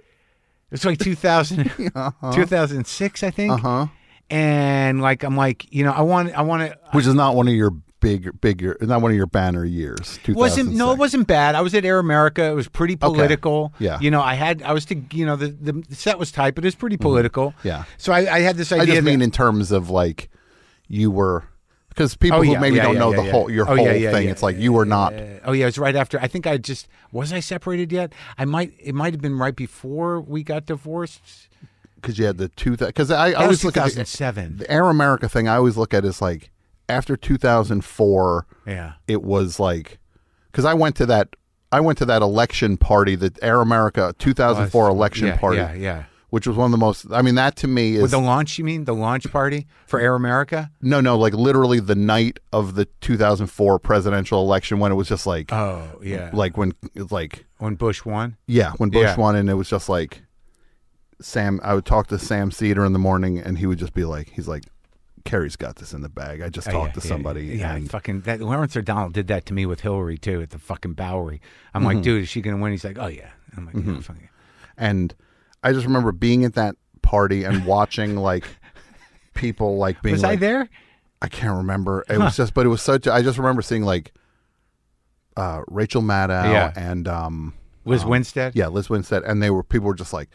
A: It's like 2000, (laughs) 2006, I think.
C: uh-huh
A: And like, I'm like, you know, I want, I want to.
C: which is not one of your big bigger not one of your banner years
A: Wasn't no, it wasn't bad. I was at Air America. It was pretty political.
C: Yeah.
A: You know, I had, I was to, you know, the the set was tight, but it was pretty political.
C: Mm-hmm. Yeah.
A: So I, I had this idea.
C: I just
A: that-
C: mean in terms of like you were because people
A: Oh,
C: who maybe
A: yeah,
C: don't
A: yeah,
C: know
A: yeah,
C: the
A: yeah.
C: whole your
A: Oh,
C: whole
A: yeah, yeah,
C: thing.
A: yeah,
C: it's like you were not
A: oh yeah, it was right after. I think I just was I separated yet. I might. It might have been right before we got divorced.
C: because you had the two because I, I always
A: was
C: look at the,
A: 2007.
C: the Air America thing. I always look at as like after 2004,
A: Yeah.
C: it was like because I went to that I went to that election party, the Air America 2004 election
A: yeah,
C: party,
A: Yeah, yeah.
C: which was one of the most. I mean, that to me is
A: With the launch, you mean the launch party for Air America?
C: no, no, like literally the night of the 2004 presidential election when it was just like
A: Oh yeah.
C: like when like
A: when Bush won.
C: Yeah, when Bush
A: Yeah.
C: won, and it was just like Sam. I would talk to Sam Seder in the morning, and he would just be like, "He's like, Kerry's got this in the bag. I just
A: Oh,
C: talked
A: yeah,
C: to
A: yeah,
C: somebody."
A: Yeah,
C: and
A: fucking that Lawrence O'Donnell did that to me with Hillary too at the fucking Bowery. I'm
C: Mm-hmm.
A: like, dude, is she gonna win? He's like, oh yeah. I'm like, yeah.
C: and I just remember being at that party and (laughs) watching like people like being
A: Was I there?
C: I can't remember. It was just, but it was such. I just remember seeing like uh, Rachel Maddow
A: Yeah.
C: and um,
A: Lizz Winstead.
C: yeah, Lizz Winstead, and they were people were just like,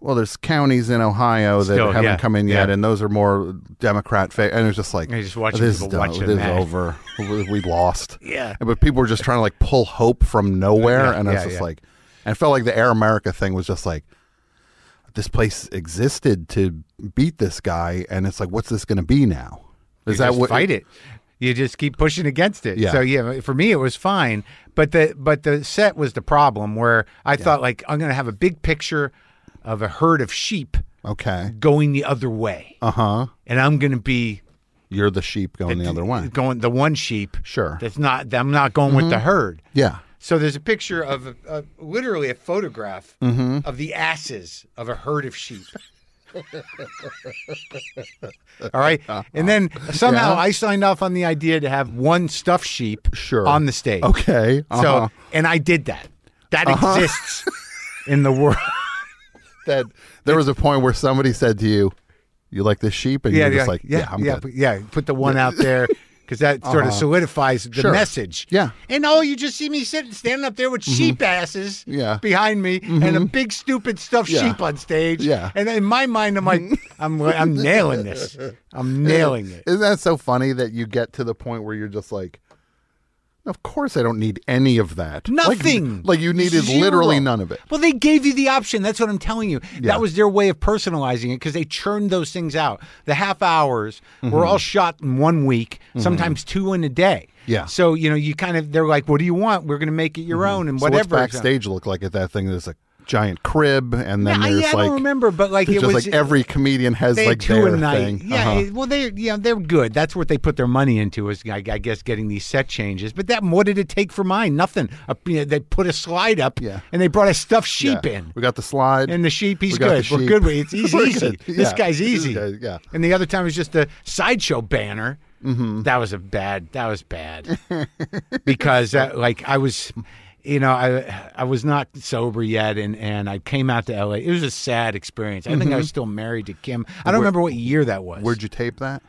C: well, there's counties in Ohio that
A: Still,
C: haven't
A: yeah,
C: come in yet,
A: yeah.
C: and those are more Democrat, fa- and it was just like,
A: just watching
C: this
A: people
C: is this is over. we, lost. (laughs)
A: Yeah.
C: but people were just trying to like pull hope from nowhere,
A: Yeah,
C: and I was
A: yeah,
C: just like, and it felt like the Air America thing was just like. This place existed to beat this guy, and it's like, what's this going to be now?
A: You
C: Is that
A: just
C: what?
A: fight it? You just keep pushing against it.
C: Yeah.
A: So yeah, for me it was fine, but the but the set was the problem where I thought like I'm gonna have a big picture of a herd of sheep
C: Okay.
A: going the other way,
C: Uh huh.
A: and I'm gonna be
C: You're the sheep going the other way.
A: going the one sheep.
C: Sure. Mm-hmm.
A: That's not. I'm not going with the herd.
C: Yeah.
A: So there's a picture of a, a, literally a photograph
C: Mm-hmm.
A: of the asses of a herd of sheep. (laughs) All right, and then somehow
C: Yeah.
A: I signed off on the idea to have one stuffed sheep
C: Sure.
A: on the stage.
C: Okay.
A: So
C: Uh-huh.
A: and I did that. That exists in the world. (laughs)
C: that there was a point where somebody said to you, "You like this sheep?" And you're just like, "Yeah, I'm
A: yeah,
C: good."
A: put- yeah. Put the one out there (laughs) because that sort of solidifies the
C: Sure.
A: message.
C: Yeah.
A: And oh, you just see me sitting, standing up there with sheep asses,
C: Mm-hmm. Yeah. Mm-hmm.
A: behind me, and a big stupid stuffed
C: Yeah.
A: sheep on stage.
C: Yeah.
A: And in my mind, I'm like, (laughs) I'm, I'm nailing this. I'm nailing it.
C: Isn't that so funny that you get to the point where you're just like, of course I don't need any of that.
A: Nothing.
C: Like, you needed
A: Zero.
C: literally none of it.
A: Well, they gave you the option. That's what I'm telling you.
C: Yeah.
A: That was their way of personalizing it because they churned those things out. The half hours were all shot in one week, sometimes two in a day.
C: Mm-hmm. Yeah.
A: So you know, you kind of they're like, "What do you want? We're going to make it your own and
C: Mm-hmm. So what's
A: whatever."
C: backstage look like at that thing? There's a giant crib, and then
A: Yeah, I-
C: there's
A: yeah, I don't remember, but like it
C: just
A: was
C: like every comedian has like
A: two
C: their
A: a night.
C: thing.
A: Yeah,
C: Uh-huh.
A: well, they yeah they're good. That's what they put their money into is I, I guess getting these set changes. But that what did it take for mine? Nothing. You know, they put a slide up,
C: Yeah.
A: and they brought a stuffed sheep
C: Yeah.
A: in.
C: We got the slide.
A: And the sheep, he's
C: We
A: good. (laughs) We're good it's easy.
C: good.
A: This guy's
C: This
A: easy.
C: guy- yeah.
A: And the other time it was just a sideshow banner. Mm-hmm. That was a bad. That was bad (laughs) because that, like I was, you know, I I was not sober yet, and and I came out to L.A. It was a sad experience. I think I was still married to Kim. I don't remember what year that was.
C: Mm-hmm. Where'd you tape that?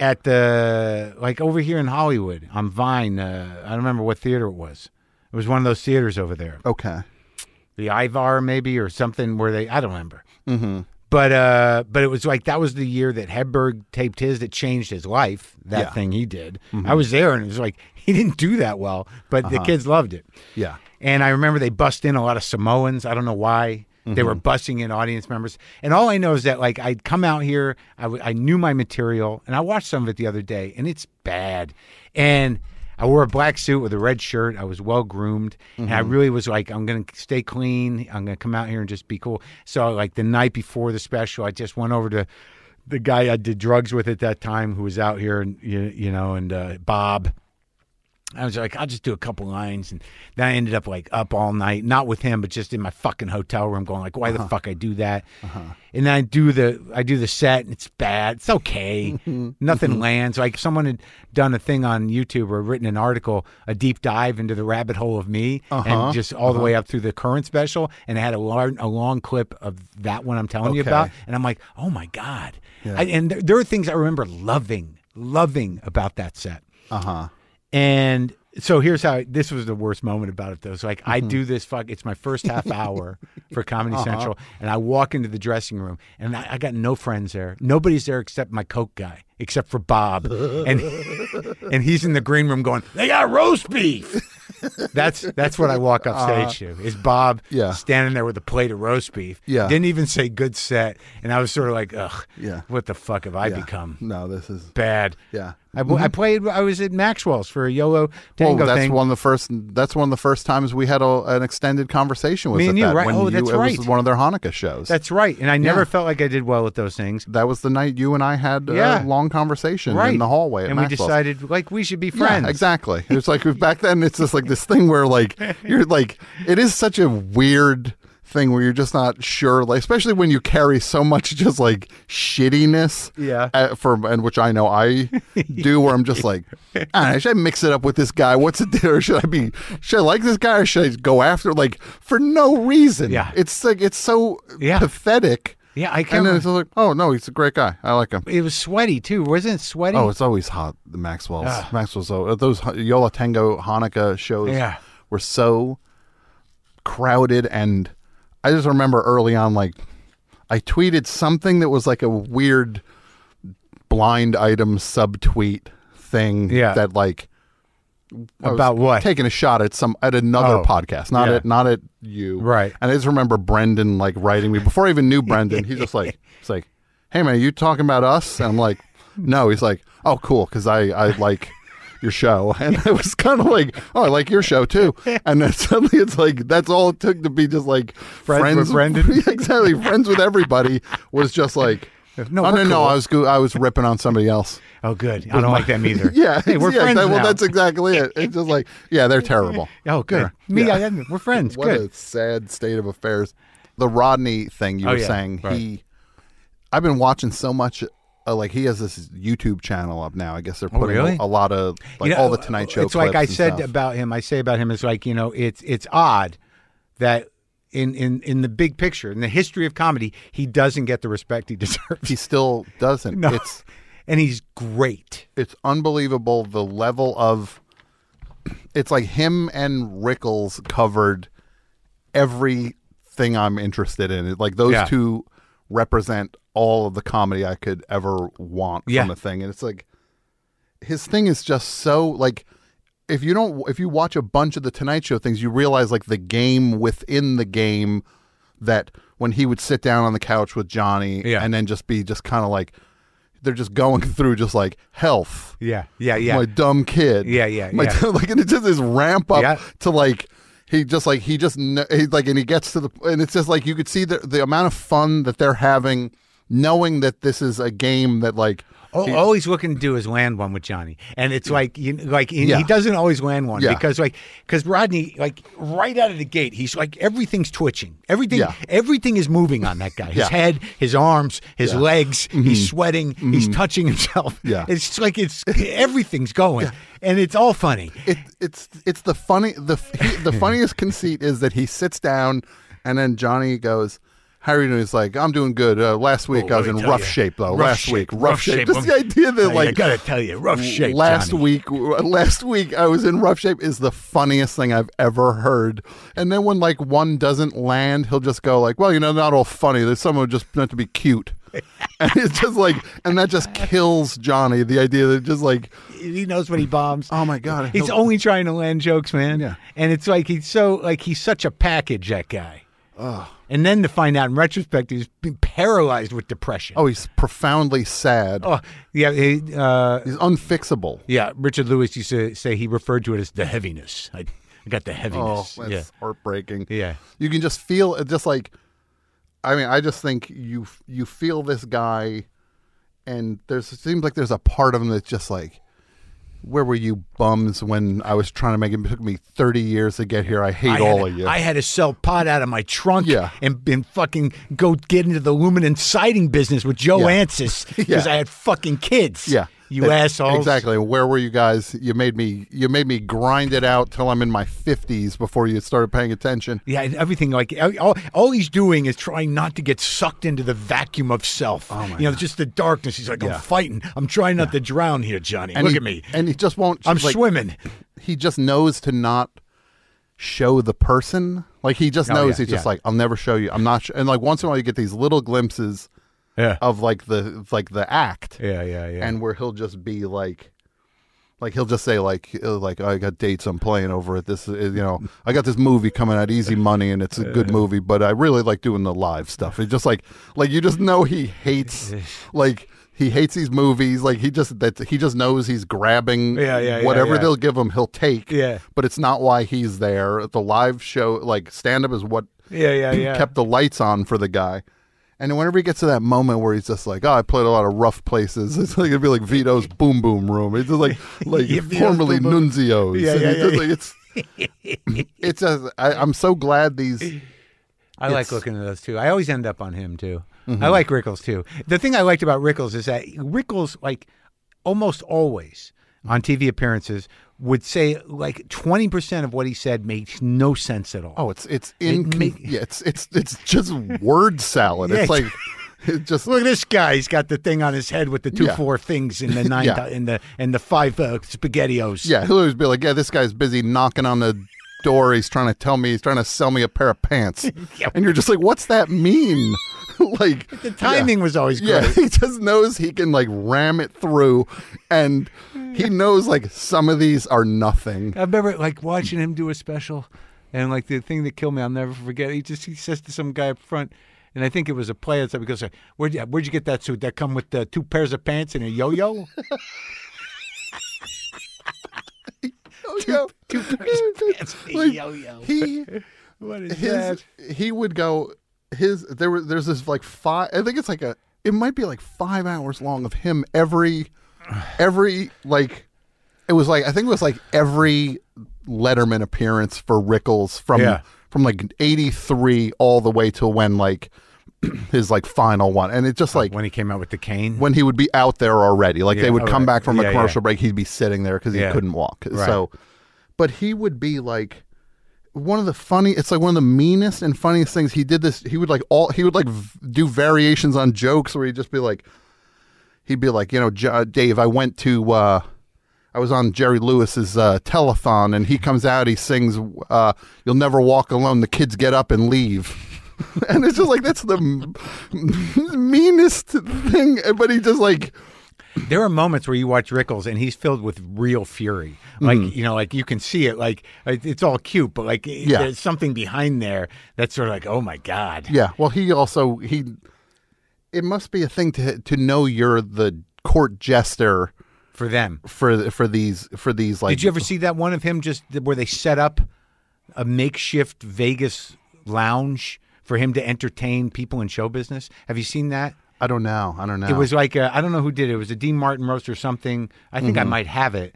A: at the like over here in Hollywood on Vine? Uh, I don't remember what theater it was. It was one of those theaters over there
C: Okay.
A: the Ivar maybe or something where they I don't remember. Mm-hmm. But uh, but it was like that was the year that Hedberg taped his that changed his life. That
C: Yeah.
A: thing he did. I was there and it was like (laughs) he didn't do that well, but the uh-huh. kids loved it.
C: Yeah.
A: And I remember they bust in a lot of Samoans. I don't know why. They were mm-hmm. busting in audience members. And all I know is that, like, I'd come out here, I, w- I knew my material, and I watched some of it the other day, and it's bad. And I wore a black suit with a red shirt. I was well groomed. And I mm-hmm. really was like, I'm going to stay clean. I'm going to come out here and just be cool. So, like, the night before the special, I just went over to the guy I did drugs with at that time who was out here, and you, you know, and uh, Bob. I was like, I'll just do a couple lines, and then I ended up like up all night, not with him, but just in my fucking hotel room, going like, why the uh-huh. fuck I do that? Uh-huh. And then I do the I do the set, and it's bad. It's okay, mm-hmm. nothing mm-hmm. lands. Like someone had done a thing on YouTube or written an article, a deep dive into the rabbit hole of me, and uh-huh. just all the way up through the current special, and it had a long a long clip of that one I'm telling you about, and I'm like, oh my god, I, and there, there are things I remember loving, loving about that set.
C: Uh huh.
A: And so here's how this was the worst moment about it though. It's like I
C: Mm-hmm.
A: do this fuck. It's my first half hour for Comedy
C: Uh-huh.
A: Central, and I walk into the dressing room, and I, I got no friends there. Nobody's there except my coke guy, except for Bob, and (laughs) and he's in the green room going, "They got roast beef." That's that's what I walk up stage to. Is Bob
C: Uh-huh. Yeah.
A: standing there with a plate of roast beef?
C: Yeah.
A: didn't even say good set, and I was sort of like, "Ugh,
C: Yeah.
A: what the fuck have I
C: Yeah.
A: become?"
C: No, this is
A: Bad.
C: yeah.
A: I, I played. I was at Maxwell's for a YOLO tango
C: well, that's
A: thing.
C: one of the first. That's one of the first times we had a, an extended conversation with
A: Me and you,
C: that,
A: right? Oh,
C: you,
A: that's
C: it
A: right.
C: was one of their Hanukkah shows.
A: That's right. And I never
C: Yeah.
A: felt like I did well at those things.
C: that was the night you and I had a
A: Yeah.
C: long conversation
A: Right.
C: in the hallway. At
A: and we decided like we should be friends.
C: Yeah, exactly. (laughs) It's like back then. It's just like this thing where like you're like it is such a weird thing where you're just not sure, like especially when you carry so much (laughs) just like shittiness.
A: Yeah.
C: uh, for and which I know I (laughs) do, where I'm just like, ah, should I mix it up with this guy? What's it do? Or should I be? Should I like this guy or should I go after like for no reason?
A: Yeah.
C: it's like it's so
A: Yeah.
C: pathetic.
A: Yeah, I
C: And
A: can't.
C: then it's like, oh no, he's a great guy. I like him.
A: it was sweaty too, wasn't it? Sweaty.
C: Oh, it's always hot. The Maxwell's,
A: Ah.
C: Maxwell's. uh, Those Yo La Tengo Hanukkah shows
A: Yeah.
C: were so crowded, and I just remember early on, like I tweeted something that was like a weird blind item subtweet thing.
A: Yeah.
C: that like
A: About what?
C: Taking a shot at some at another
A: Oh,
C: podcast, not
A: yeah.
C: at not at you,
A: Right.
C: And I just remember Brendan like writing me before I even knew Brendan. He's just like, (laughs) it's like, hey man, you talking about us? And I'm like, no. He's like, oh cool, because I I like your show, (laughs) and it was kind of like, oh, I like your show too. And then (laughs) suddenly it's like that's all it took to be just like
A: Friends with Brendan?
C: exactly, friends with everybody was just like.
A: No,
C: oh, no, no! I was go- I was ripping on somebody else.
A: oh, good. I don't like them either. (laughs)
C: Yeah,
A: Hey, we're
C: yeah,
A: friends
C: that- well,
A: now.
C: that's exactly it. It's just like, yeah, they're terrible. (laughs)
A: Oh, good.
C: Yeah.
A: Me,
C: Yeah.
A: I. We're friends.
C: What
A: good.
C: a sad state of affairs. The Rodney thing you
A: Oh,
C: were
A: yeah,
C: saying,
A: right.
C: he, I've been watching so much. Uh, like he has this YouTube channel up now. I guess they're
A: Oh,
C: putting
A: really?
C: a, a lot of like
A: You know,
C: all the Tonight Show.
A: It's like I said
C: stuff.
A: about him. I say about him is like you know, it's it's odd that in in in the big picture, in the history of comedy, he doesn't get the respect he (laughs) deserves.
C: He still doesn't.
A: No.
C: It's
A: and he's great.
C: it's unbelievable the level of it's like him and Rickles covered everything I'm interested in. It- Like those
A: Yeah.
C: two represent all of the comedy I could ever want
A: Yeah.
C: from a thing. And it's like his thing is just so like if you don't if you watch a bunch of the Tonight Show things, you realize like the game within the game that when he would sit down on the couch with Johnny
A: Yeah.
C: and then just be just kind of like they're just going (laughs) through just like health
A: Yeah, yeah, yeah.
C: my dumb kid.
A: Yeah, yeah,
C: My
A: yeah. (laughs)
C: like, and it's just this ramp up
A: Yeah.
C: to like he just like he just he, like and he gets to the and it's just like you could see the the amount of fun that they're having, knowing that this is a game that like
A: all, all he's looking to do is land one with Johnny, and it's like you like he,
C: Yeah.
A: he doesn't always land one
C: Yeah.
A: because like because Rodney like right out of the gate he's like everything's twitching, everything
C: Yeah.
A: everything is moving on that guy. His
C: Yeah. Mm-hmm.
A: head, his arms, his legs. He's sweating. He's touching himself.
C: Yeah.
A: it's like it's (laughs) everything's going, and it's all funny.
C: it it's it's the funny the he, the funniest conceit is that he sits down and then Johnny goes. How are you doing? He's like, I'm doing good. Uh, last week
A: Oh,
C: I was in rough
A: you.
C: shape though.
A: Rough
C: last
A: shape,
C: week, rough,
A: rough
C: shape.
A: shape.
C: Just the idea that
A: I
C: like
A: gotta tell you, rough shape.
C: last
A: Johnny.
C: week last week i was in rough shape is the funniest thing i've ever heard and then when like one doesn't land he'll just go like well you know not all funny there's someone just meant to be cute (laughs) and it's just like and that just kills johnny the idea that just like
A: he knows when he bombs.
C: oh my god
A: He's only trying to land jokes, man.
C: Yeah.
A: And it's like he's so like he's such a package, that guy. And then to find out in retrospect, he's been paralyzed with depression.
C: oh he's profoundly sad
A: Oh, yeah. He, uh,
C: he's unfixable
A: yeah. Richard Lewis used to say he referred to it as the heaviness. I, I got the
C: oh
A: heaviness.
C: that's
A: yeah.
C: heartbreaking
A: Yeah.
C: you can just feel it just like i mean i just think you you feel this guy and there's it seems like there's a part of him that's just like where were you bums when i was trying to make it, it took me 30 years to get here i hate
A: I
C: all of you
A: I had to sell pot out of my trunk
C: Yeah.
A: and, and fucking go get into the aluminum siding business with Joe
C: Yeah.
A: Ancis because (laughs)
C: Yeah.
A: I had fucking kids.
C: yeah
A: You
C: That-
A: assholes.
C: exactly where were you guys you made me you made me grind it out till i'm in my 50s before you started paying attention
A: Yeah, everything like all, all he's doing is trying not to get sucked into the vacuum of self.
C: Oh, my
A: you know, just the darkness. He's like, I'm fighting. I'm trying not to drown here, Johnny.
C: and
A: Look
C: he,
A: at me.
C: and he just won't
A: I'm
C: like,
A: swimming.
C: he just knows to not show the person. Like he just
A: Oh,
C: knows
A: yeah,
C: he's just like I'll never show you. I'm not. Sh-. And like once in a while you get these little glimpses
A: Yeah.
C: of like the like the act,
A: Yeah, yeah, yeah.
C: and where he'll just be like. Like he'll just say like uh, like I got dates I'm playing over at this you know I got this movie coming out Easy Money and it's a good movie but I really like doing the live stuff. It's just like like you just know he hates (laughs) like he hates these movies like he just that he just knows he's grabbing
A: Yeah, yeah, yeah,
C: whatever
A: yeah.
C: they'll give him he'll take
A: Yeah.
C: but it's not why he's there. The live show, like stand up, is what
A: yeah, yeah, yeah.
C: kept the lights on for the guy. And whenever he gets to that moment where he's just like, "Oh, I played a lot of rough places," (laughs) it's like it'd be like Vito's Boom Boom Room. It's just like (laughs) like
A: Yeah,
C: formerly
A: Boom Boom.
C: Nunzio's.
A: Yeah,
C: And
A: yeah,
C: it's
A: yeah,
C: just
A: yeah.
C: like it's it's a, I, I'm so glad these. (laughs)
A: I like looking at those too. I always end up on him too.
C: Mm-hmm.
A: I like Rickles too. The thing I liked about Rickles is that Rickles, like almost always on TV appearances, would say like twenty percent of what he said makes no sense at all.
C: Oh, it's it's in
A: make-
C: yeah, it's it's it's just word salad. (laughs)
A: Yeah,
C: It's like it just
A: Look at this guy. He's got the thing on his head with the two
C: Yeah.
A: four things in the (laughs) nine
C: Yeah.
A: in the and the five uh, spaghettios.
C: Yeah, he'll always be like, "Yeah, this guy's busy knocking on the door. He's trying to tell me he's trying to sell me a pair of pants." (laughs)
A: Yeah.
C: And you're just like, "What's that mean?" (laughs) like
A: The timing was always
C: Yeah, (laughs) he just knows he can like ram it through, and he knows like some of these are nothing.
A: I remember like watching him do a special, and like the thing that killed me, I'll never forget. He just he says to some guy up front, and I think it was a play and stuff. Because like, where'd you where'd you get that suit? That come with the two pairs of pants and a yo-yo.
C: Oh, yeah.
A: two pairs of pants and (laughs) a
C: Like,
A: yo-yo.
C: He (laughs)
A: What is
C: his
A: that?
C: he would go his there were there's this like five I think it's like a it might be like five hours long of him every every like it was like I think it was like every Letterman appearance for Rickles from
A: Yeah.
C: from like eighty three all the way till when like (clears throat) his like final one and it just like
A: when he came out with the cane.
C: when he would be out there already. Like
A: Yeah,
C: they would come
A: right.
C: back from a commercial
A: yeah.
C: break, he'd be sitting there because he
A: Yeah.
C: couldn't walk.
A: Right.
C: So, but he would be like, one of the funny. It's like one of the meanest and funniest things. He did this. He would like all. He would like v- do variations on jokes where he'd just be like, he'd be like, you know, J- uh, Dave, I went to. uh I was on Jerry Lewis's uh, telethon, and he comes out. He sings, uh, "You'll never walk alone." The kids get up and leave, (laughs) and it's just like that's the meanest thing. But he just like,
A: There are moments where you watch Rickles and he's filled with real fury. Like, mm. you know, like you can see it. Like, it's all cute, but like
C: Yeah.
A: there's something behind there that's sort of like, oh my God.
C: yeah. Well, he also he. It must be a thing to to know you're the court jester
A: For them.
C: for for these for these like.
A: Did you ever see that one of him just where they set up a makeshift Vegas lounge for him to entertain people in show business? Have you seen that?
C: I don't know. I don't know.
A: It was like I I don't know who did it. It was a Dean Martin roast or something. I think I mm-hmm. might have it.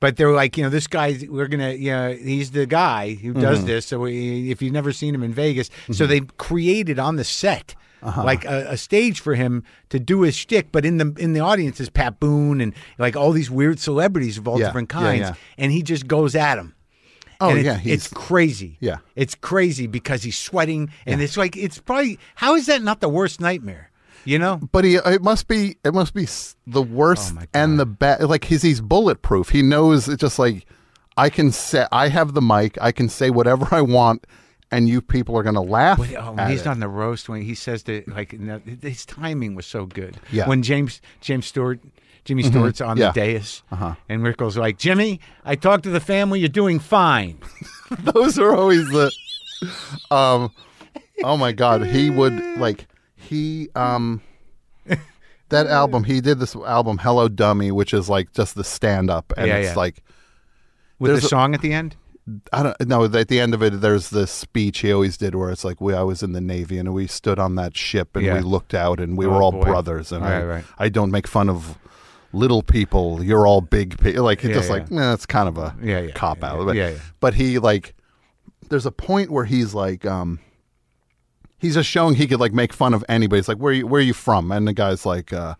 A: But they're like, you know, this guy, we're gonna, you know, he's the guy who does mm-hmm. this. So we, if you've never seen him in Vegas, so mm-hmm. they created on the set uh-huh. like a, a stage for him to do his shtick. But in the in the audience is Pat Boone and like all these weird celebrities of all
C: Yeah,
A: different
C: yeah,
A: kinds,
C: yeah.
A: and he just goes at him.
C: Oh
A: And it's,
C: yeah, he's
A: it's crazy.
C: Yeah.
A: it's crazy because he's sweating, and it's like it's probably how is that not the worst nightmare? You know,
C: But he, it must be, it must be the worst
A: Oh,
C: and the bad. Like he's he's bulletproof. He knows it's just like I can say, I have the mic, I can say whatever I want, and you people are gonna laugh.
A: Oh, when,
C: oh,
A: he's
C: it.
A: on the roast, when he says that, like his timing was so good.
C: Yeah.
A: When James James Stewart, Jimmy Stewart's on
C: Yeah.
A: the dais,
C: Uh-huh.
A: and Rickles like, Jimmy, I talked to the family. You're doing fine. (laughs)
C: Those are always the. Um, oh my god, he would like he um. That album, he did this album, Hello Dummy, which is like just the stand up. And
A: Yeah,
C: it's
A: yeah.
C: like,
A: With
C: There's
A: the
C: a-
A: song at the end.
C: I don't know. At the end of it, there's this speech he always did where it's like, "We, I was in the Navy, and we stood on that ship, and
A: Yeah.
C: we looked out, and we
A: Oh,
C: were all
A: boy.
C: brothers, and I,
A: Right, right.
C: I don't make fun of little people. You're all big people. Like it's
A: Yeah,
C: just
A: yeah.
C: like, nah, that's kind of a
A: Yeah, yeah,
C: cop out.
A: yeah.
C: But,
A: Yeah, yeah.
C: but he like, there's a point where he's like, um, he's just showing he could like make fun of anybody. It's like, where you, where are you from? And the guy's like, uh,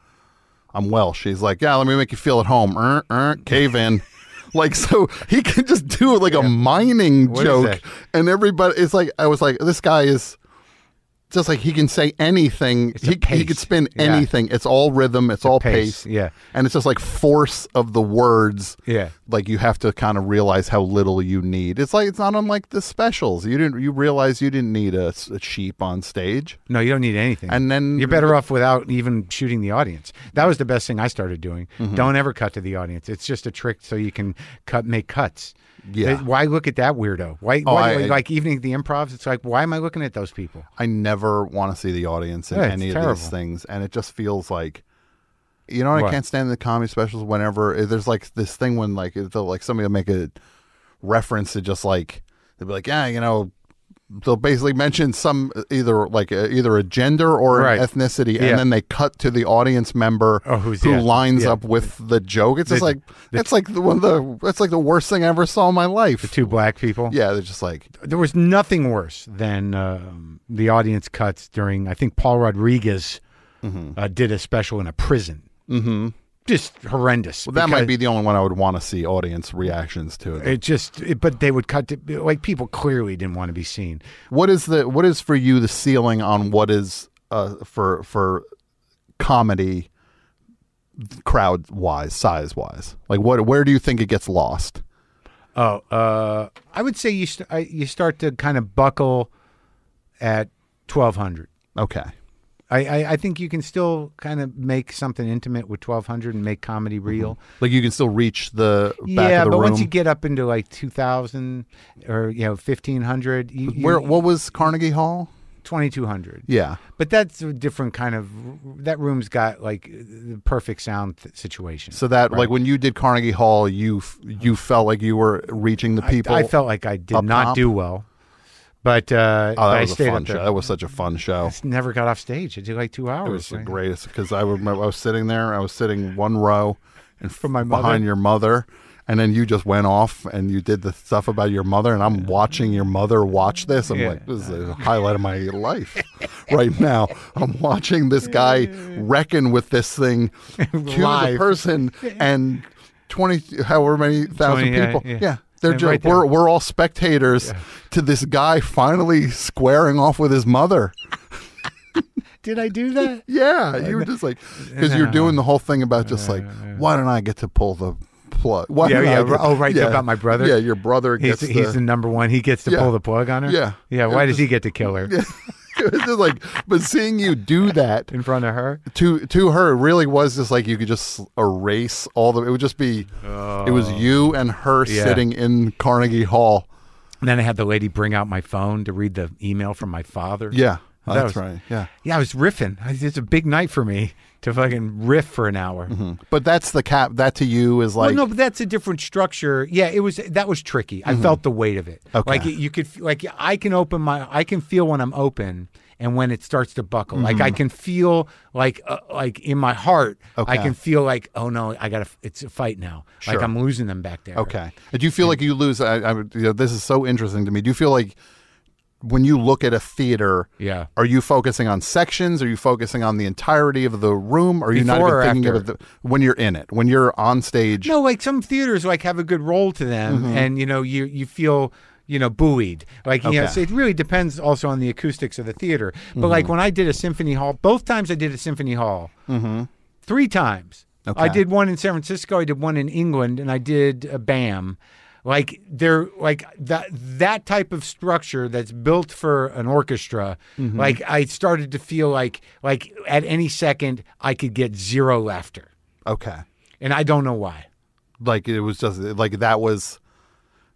C: I'm Welsh. He's like, yeah, let me make you feel at home. Er, er, cave in. (laughs) like so, he can just do like a mining
A: What
C: joke, and everybody. It's like I was like, this guy is just like he can say anything. He, he could spin
A: Yeah.
C: anything. It's all rhythm. It's, all
A: pace,
C: pace.
A: yeah.
C: and it's just like force of the words.
A: Yeah.
C: Like you have to kind of realize how little you need. It's like it's not unlike the specials. You didn't. You realize you didn't need a, a sheep on stage.
A: No, you don't need anything.
C: And then-
A: you're better off without even shooting the audience. That was the best thing I started doing.
C: Mm-hmm.
A: Don't ever cut to the audience. It's just a trick so you can cut make cuts.
C: Yeah.
A: Uh, Why look at that weirdo? Why,
C: Oh,
A: why
C: I-
A: like evening at the improvs? It's like why am I looking at those people?
C: I never want to see the audience in
A: Yeah,
C: any of
A: terrible.
C: these things, and it just feels like, you know, what I can't stand the comedy specials. Whenever eh, there's like this thing when like like somebody will make a reference to just like they'll be like, yeah, you know, they'll basically mention some either like a, either a gender or
A: Right.
C: an ethnicity,
A: Yeah.
C: and then they cut to the audience member
A: Oh,
C: who
A: yeah,
C: lines
A: yeah.
C: up with the joke. It's just
A: The-
C: like that's like the one of the that's like the worst thing I ever saw in my life.
A: The Two black people.
C: yeah, they're just like
A: There was nothing worse than um, the audience cuts during. I think Paul Rodriguez
C: Mm-hmm.
A: uh, did a special in a prison. Mm-hmm. Just horrendous.
C: well, that might be the only one I would want to see audience reactions to.
A: It just, it, but they would cut to like people clearly didn't want to be seen.
C: What is the what is for you the ceiling on what is uh, for for comedy crowd wise, size wise? Like what where do you think it gets lost?
A: Oh, uh, I would say you st- I, you start to kind of buckle at twelve hundred.
C: Okay.
A: I, I, I think you can still kind of make something intimate with twelve hundred and make comedy mm-hmm. real.
C: Like you can still reach the back
A: yeah,
C: of the
A: but
C: room.
A: once you get up into like two thousand or you know fifteen hundred, you, you,
C: where what was Carnegie Hall?
A: twenty two hundred.
C: Yeah.
A: But that's a different kind of. That room's got like the perfect sound th- situation.
C: So that like when you did Carnegie Hall, you f- you felt like you were reaching the people.
A: I, I felt like I did not
C: top?
A: do well, but uh,
C: Oh, that was a fun show. That was such a fun show.
A: Never got off stage. I did like two hours.
C: It was the greatest because I I was sitting there. I was sitting one row, and
A: From my
C: behind your mother, and then you just went off and you did the stuff about your mother, and I'm watching your mother watch this. I'm
A: Yeah.
C: like, this is a highlight of my life (laughs) right now. I'm watching this guy (laughs) reckon with this thing (laughs) to the person and twenty, however many thousand
A: 20, yeah,
C: people.
A: yeah.
C: yeah. They're
A: And
C: just
A: right
C: we're we're all spectators to this guy finally squaring off with his mother. (laughs)
A: Did I do that?
C: Yeah, you uh, were just like because you're doing the whole thing about just like why don't I get to pull the plug? Why
A: Yeah, yeah.
C: get-
A: Oh, right, about my brother?
C: Yeah, your brother
A: He's,
C: gets
A: he's the
C: the.
A: number one. He gets to
C: Yeah.
A: pull the plug on her.
C: Yeah.
A: yeah. Why does he get to kill her (laughs)
C: it was just like, but seeing you do (laughs) that
A: in front of her?
C: to to her really was just like you could just erase all the. It would just be. It was you oh. and her
A: Oh. Yeah.
C: sitting in Carnegie Hall.
A: And then I had the lady bring out my phone to read the email from my father.
C: Yeah,
A: That
C: that's
A: was-
C: right. Yeah.
A: Yeah, I was riffing. It's a big night for me to fucking riff for an hour. Mm-hmm.
C: But that's the cap. That to you is like
A: well, no, but that's a different structure. Yeah, it was that was tricky. I mm-hmm. felt the weight of it.
C: Okay.
A: Like you could like I can open my I can feel when I'm open and when it starts to buckle. Like I mm-hmm. can feel like uh, like in my heart
C: okay.
A: I can feel like oh no, I got to it's a fight now.
C: Sure.
A: Like I'm losing them back there.
C: Okay. Do you feel like you lose? I, I, you know, this is so interesting to me. Do you feel like when you look at a theater,
A: Yeah.
C: are you focusing on sections? Are you focusing on the entirety of the room? Are you not
A: Before or
C: even thinking
A: after?
C: it the, when you're in it? When you're on stage?
A: No, like some theaters like have a good role to them,
C: Mm-hmm.
A: and you know you you feel you know buoyed. Like you know, so it really depends also on the acoustics of the theater. But like
C: Mm-hmm.
A: when I did a symphony hall, both times I did a symphony hall, three times. I
C: Mm-hmm.
A: Did one in San Francisco, I did one in England, and I did a BAM. Like they're like that that type of structure that's built for an orchestra.
C: Mm-hmm.
A: Like I started to feel like like at any second I could get zero laughter,
C: Okay.
A: and I don't know why.
C: Like it was just like that was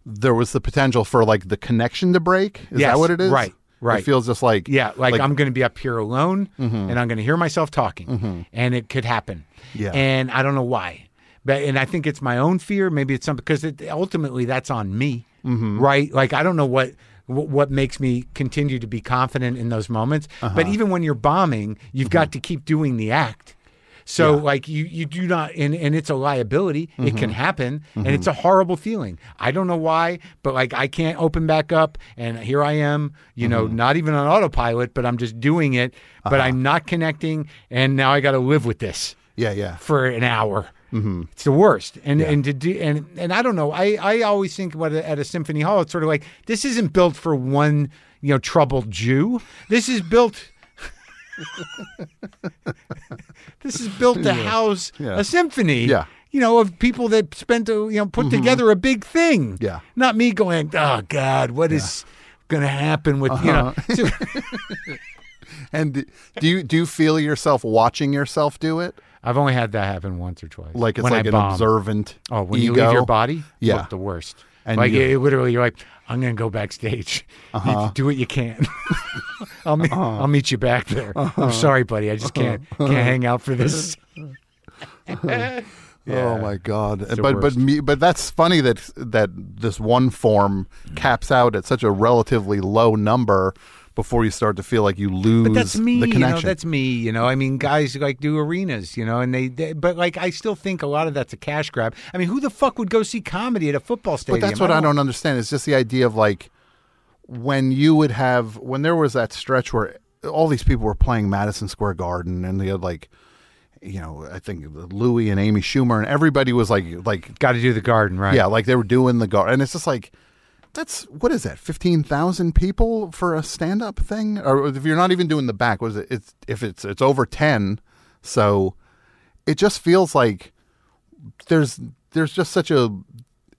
C: there was the potential for like the connection to break. Is
A: Yes,
C: that what it is?
A: right, right.
C: It feels just like
A: Yeah, like,
C: Like-
A: I'm going to be up here alone and I'm going to hear myself talking and it could happen.
C: Yeah.
A: And I don't know why. But and I think it's my own fear, maybe it's something because it, ultimately that's on me. Mm-hmm. Right? Like I don't know what what makes me continue to be confident in those moments. But uh-huh. even when you're bombing, you've got mm-hmm. to keep doing the act. So like you you do not and, and it's a liability. It can mm-hmm. happen and it's a horrible feeling. I don't know why, but like I can't open back up and here I am, you know, not even on autopilot, but I'm just doing it, but uh-huh. I'm not connecting and now I got to live with this
C: yeah, yeah.
A: for an hour. It's the worst, and and to do and and I don't know. I I always think about it at a symphony hall. It's sort of like this isn't built for one you know troubled Jew. This is built. (laughs) this is built to house
C: Yeah.
A: a symphony.
C: Yeah.
A: You know, of people that spent, a, you know, put together a big thing.
C: Mm-hmm. Yeah.
A: Not me going, oh God, what is going to happen with, you know.
C: Uh-huh.
A: So- (laughs)
C: And do you do you feel yourself watching yourself do it?
A: I've only had that happen once or twice.
C: Like it's
A: when
C: like
A: I
C: an
A: bomb.
C: observant
A: Oh, when
C: ego?
A: you leave your body,
C: Yeah.
A: look the worst.
C: And
A: like
C: you-
A: it, literally, you're like, I'm gonna go backstage. (laughs)
C: Uh-huh.
A: Do what you can. (laughs) I'll meet, I'll meet you back there.
C: Uh-huh.
A: I'm sorry, buddy. I just can't can't hang out for this. (laughs)
C: Oh my god!
A: the
C: but but me, but that's funny that that this one form caps out at such a relatively low number before you start to feel like you lose
A: But that's me.
C: the
A: You
C: connection.
A: know, that's me. You know, I mean, guys like do arenas. You know, and they, they. But like, I still think a lot of that's a cash grab. I mean, who the fuck would go see comedy at a football stadium?
C: but that's what I don't understand. It's just the idea of like when you would have when there was that stretch where all these people were playing Madison Square Garden and they had like you know I think Louis and Amy Schumer and everybody was like like
A: Got to do the garden, right?
C: yeah like they were doing the garden and it's just like that's what is that fifteen thousand people for a stand up thing? Or if you're not even doing the back was it? It's if it's it's over ten so it just feels like there's there's just such a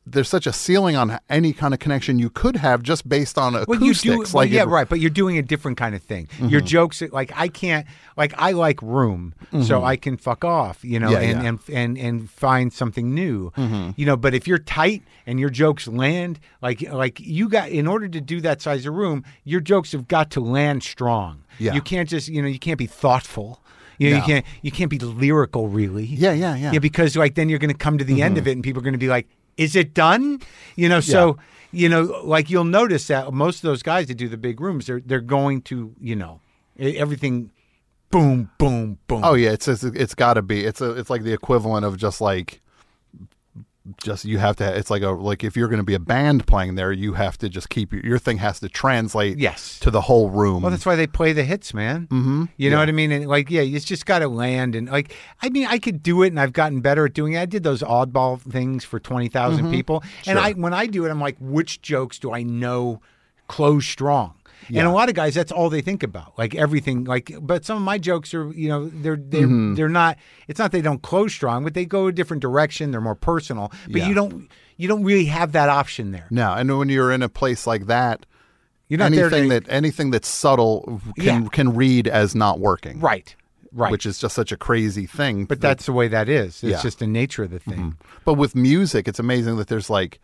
C: there's such a ceiling on any kind of connection you could have just based on
A: Well,
C: acoustics.
A: do, well,
C: like
A: yeah,
C: it- Mm-hmm.
A: right. But you're doing a different kind of thing. Your jokes, like I can't, like I like room, so I can fuck off, you know,
C: Mm-hmm. Yeah,
A: and,
C: yeah.
A: and and and find something new,
C: Mm-hmm.
A: you know. But if you're tight and your jokes land, like like you got, in order to do that size of room, your jokes have got to land strong.
C: Yeah.
A: you can't just, you know, you can't be thoughtful. You know,
C: No.
A: you can't you can't be lyrical, really.
C: Yeah, yeah, yeah. Mm-hmm.
A: Yeah, because like then you're going to come to the end of it, and people are going to be like, "Is it done?" You know, so you know, like you'll notice that most of those guys that do the big rooms, they're they're going to, you know, everything, boom, boom, boom.
C: Oh yeah, it's it's, it's got to be. It's a it's like the equivalent of just like just you have to. It's like a like if you're going to be a band playing there, you have to just keep your, your thing has to translate
A: Yes.
C: to the whole room.
A: Well, that's why they play the hits, man. Mm-hmm. You know what I mean? And like, yeah, it's just got to land. And like, I mean, I could do it, and I've gotten better at doing it. I did those oddball things for twenty people, and
C: Sure.
A: I when I do it, I'm like, which jokes do I know close strong? And a lot of guys, that's all they think about, like everything. Like, but some of my jokes are, you know, they're they're
C: Mm-hmm.
A: they're not. It's not they don't close strong, but they go a different direction. They're more personal. But
C: Yeah.
A: you don't you don't really have that option there.
C: no, and when you're in a place like that,
A: You're not there
C: anything
A: to,
C: that anything that's subtle can
A: Yeah.
C: can read as not working.
A: right, right.
C: Which is just such a crazy thing.
A: but
C: that-
A: that's the way that is. It's
C: Yeah. Mm-hmm.
A: just the nature of the thing.
C: But with music, it's amazing that there's like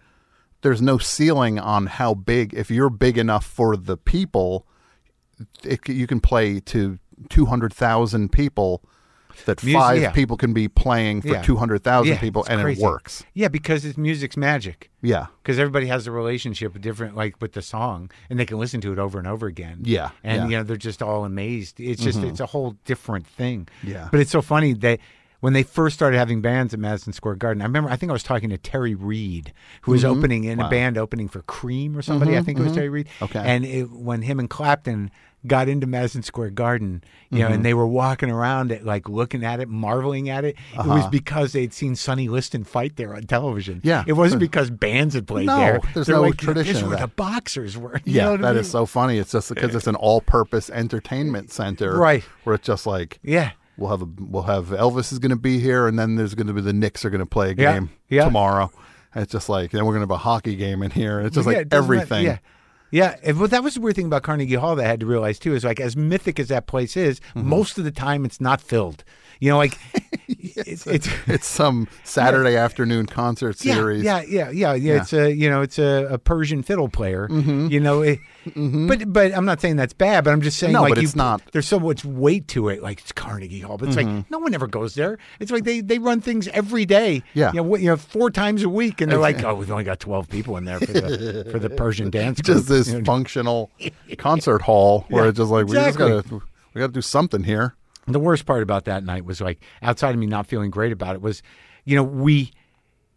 C: there's no ceiling on how big. If you're big enough for the people, it, you can play to two hundred thousand people. That
A: Music-
C: five
A: yeah.
C: people can be playing for
A: Yeah.
C: two hundred thousand
A: Yeah,
C: people, and
A: crazy.
C: it works.
A: Yeah, because it's music's magic.
C: Yeah,
A: Because everybody has a relationship with different, like with the song, and they can listen to it over and over again.
C: Yeah,
A: and.
C: Mm-hmm.
A: you know they're just all amazed. It's just it's a whole different thing.
C: Yeah.
A: but it's so funny that when they first started having bands at Madison Square Garden, I remember I think I was talking to Terry Reid, who was
C: Mm-hmm.
A: opening in a band opening for Cream or somebody. I think it was Terry Reid.
C: Okay.
A: and it, when him and Clapton got into Madison Square Garden, you know,
C: Mm-hmm.
A: and they were walking around it, like looking at it, marveling at it. It was because they'd seen Sonny Liston fight there on television.
C: Uh-huh. Yeah.
A: it wasn't because bands had played
C: No,
A: there.
C: there's
A: They're
C: no
A: like,
C: tradition
A: This
C: of
A: where
C: that.
A: the boxers were. (laughs) You
C: yeah,
A: know what I mean?
C: is so funny. It's just because it's an all-purpose entertainment center,
A: Right.
C: Where it's just like
A: Yeah.
C: We'll have a we'll have Elvis is going to be here, and then there's going to be the Knicks are going to play a game
A: yeah.
C: tomorrow. And it's just like then we're going to have a hockey game in here. It's just
A: Yeah,
C: like
A: it doesn't matter.
C: everything.
A: Yeah. Yeah, well, that was the weird thing about Carnegie Hall that I had to realize too is like as mythic as that place is,
C: Mm-hmm.
A: most of the time it's not filled. You know, like (laughs) it's, it's (laughs)
C: It's some Saturday afternoon concert series.
A: yeah, yeah, yeah, yeah. It's a you know it's a, a Persian fiddle player. You know, it, but but I'm not saying that's bad. But I'm just saying
C: Mm-hmm. No,
A: like
C: but
A: you,
C: it's not.
A: There's so much weight to it. Like it's Carnegie Hall, but it's
C: Mm-hmm.
A: like no one ever goes there. It's like they they run things every day.
C: Yeah.
A: you know, what- you know four times a week, and they're like, oh, we've only got 12 people in there for the for the Persian (laughs) dance.
C: just this
A: You know,
C: functional concert hall where
A: Yeah,
C: it's just like
A: exactly.
C: we just got to we got to do something here.
A: The worst part about that night was like outside of me not feeling great about it was, you know, we,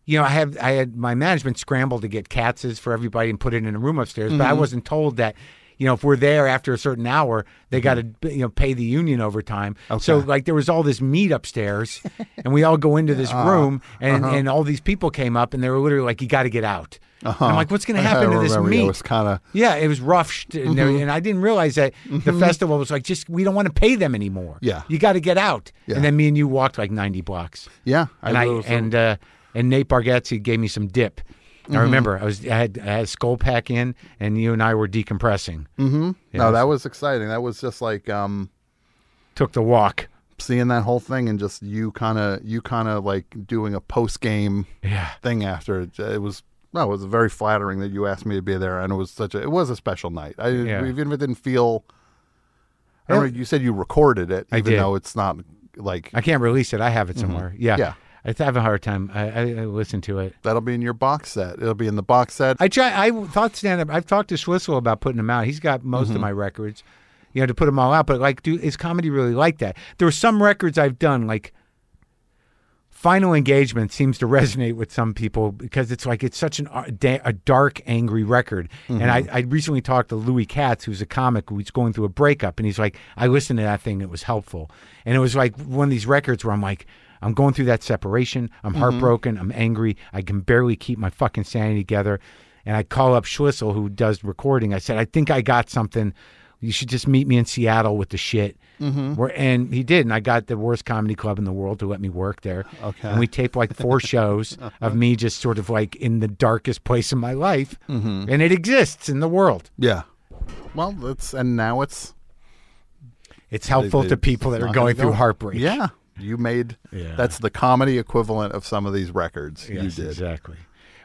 A: you know, I have I had my management scramble to get Katz's for everybody and put it in a room upstairs, but I
C: Mm-hmm.
A: wasn't told that. You know, if we're there after a certain hour, they got to you know pay the union overtime. Okay. So
C: Mm-hmm.
A: Like there was all this meat upstairs, (laughs) and we all go into this room, and
C: uh-huh.
A: and all these people came up, and they were literally like, "You got to get out." And I'm like, "What's going to
C: Uh-huh.
A: Happen to (laughs) this meat?"
C: It was kind of
A: Yeah, it was rough, sh- and, I didn't realize that the festival was like, just we don't want to pay them anymore.
C: Yeah.
A: you got to get out.
C: Yeah.
A: And then me and you walked like ninety blocks,
C: yeah.
A: and I and uh, and Nate Bargatze gave me some dip. I remember I was I had I had a Skoal pack in, and you and I were decompressing.
C: Mm-hmm.
A: Yeah,
C: no, that was exciting. That was just like um,
A: Took the walk.
C: seeing that whole thing and just you kind of you kind of like doing a post game
A: Yeah.
C: thing after it. It was no, it was very flattering that you asked me to be there, and it was such a it was a special night. I
A: Yeah.
C: even if it didn't feel. I
A: Yeah.
C: remember you said you recorded it,
A: I
C: even though it's not like
A: I can't release it. I have it somewhere. Yeah.
C: Mm-hmm. Yeah.
A: I have a hard time. I, I, I listen to it.
C: that'll be in your box set. It'll be in the box set.
A: I try. I thought stand up. I've talked to Schlissel about putting them out. He's got most
C: Mm-hmm.
A: of my records, you know, to put them all out. But like, do is comedy really like that? There were some records I've done, like Final Engagement, seems to resonate with some people because it's like it's such an a dark, angry record. And I, I recently talked to Louis Katz, who's a comic who's going through a breakup, and he's like, I listened to that thing. It was helpful, and it was like one of these records where I'm like. I'm going through that separation. I'm heartbroken. I'm angry. I can barely keep my fucking sanity together. And I call up Schlissel, who does recording. I said, I think I got something. You should just meet me in Seattle with the shit. Mm-hmm. Where, and he did. And I got the worst comedy club in the world to let me work there.
C: Okay.
A: And we taped like four (laughs) shows of me just sort of like in the darkest place in my life. Mm-hmm. And it exists in the world.
C: yeah. Well, it's and now it's
A: It's helpful to people that are going through heartbreak.
C: Yeah, you made.
A: Yeah.
C: That's the comedy equivalent of some of these records you
A: Yes,
C: did.
A: exactly.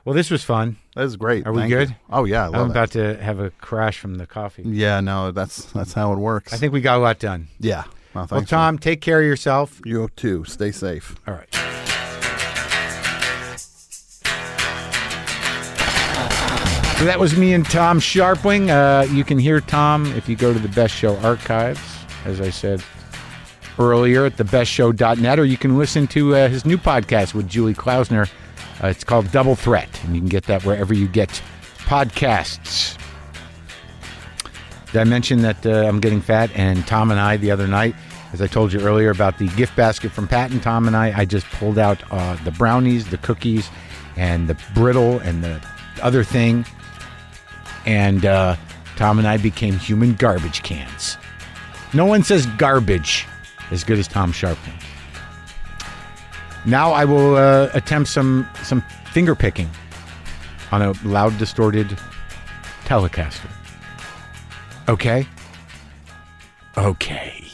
A: Well, this was fun.
C: That was great.
A: Are we
C: Thank you.
A: good?
C: Oh yeah, I
A: I'm
C: it.
A: about to have a crash from the coffee.
C: Yeah, no, that's that's how it works.
A: I think we got a lot done.
C: Yeah. Well,
A: Well, Tom, take care of yourself.
C: You too. Stay safe.
A: All right. So that was me and Tom Scharpling. Uh, you can hear Tom if you go to the Best Show archives, as I said earlier, at thebestshow.net, or you can listen to uh, his new podcast with Julie Klausner Uh, it's called Double Threat, and you can get that wherever you get podcasts. Did I mention that uh, I'm getting fat? And Tom and I, the other night, as I told you earlier about the gift basket from Pat and Tom and I, I just pulled out uh, the brownies, the cookies, and the brittle and the other thing. And uh, Tom and I became human garbage cans. No one says garbage as good as Tom Scharpling. Now I will uh, attempt some some finger picking on a loud, distorted Telecaster. Okay. Okay.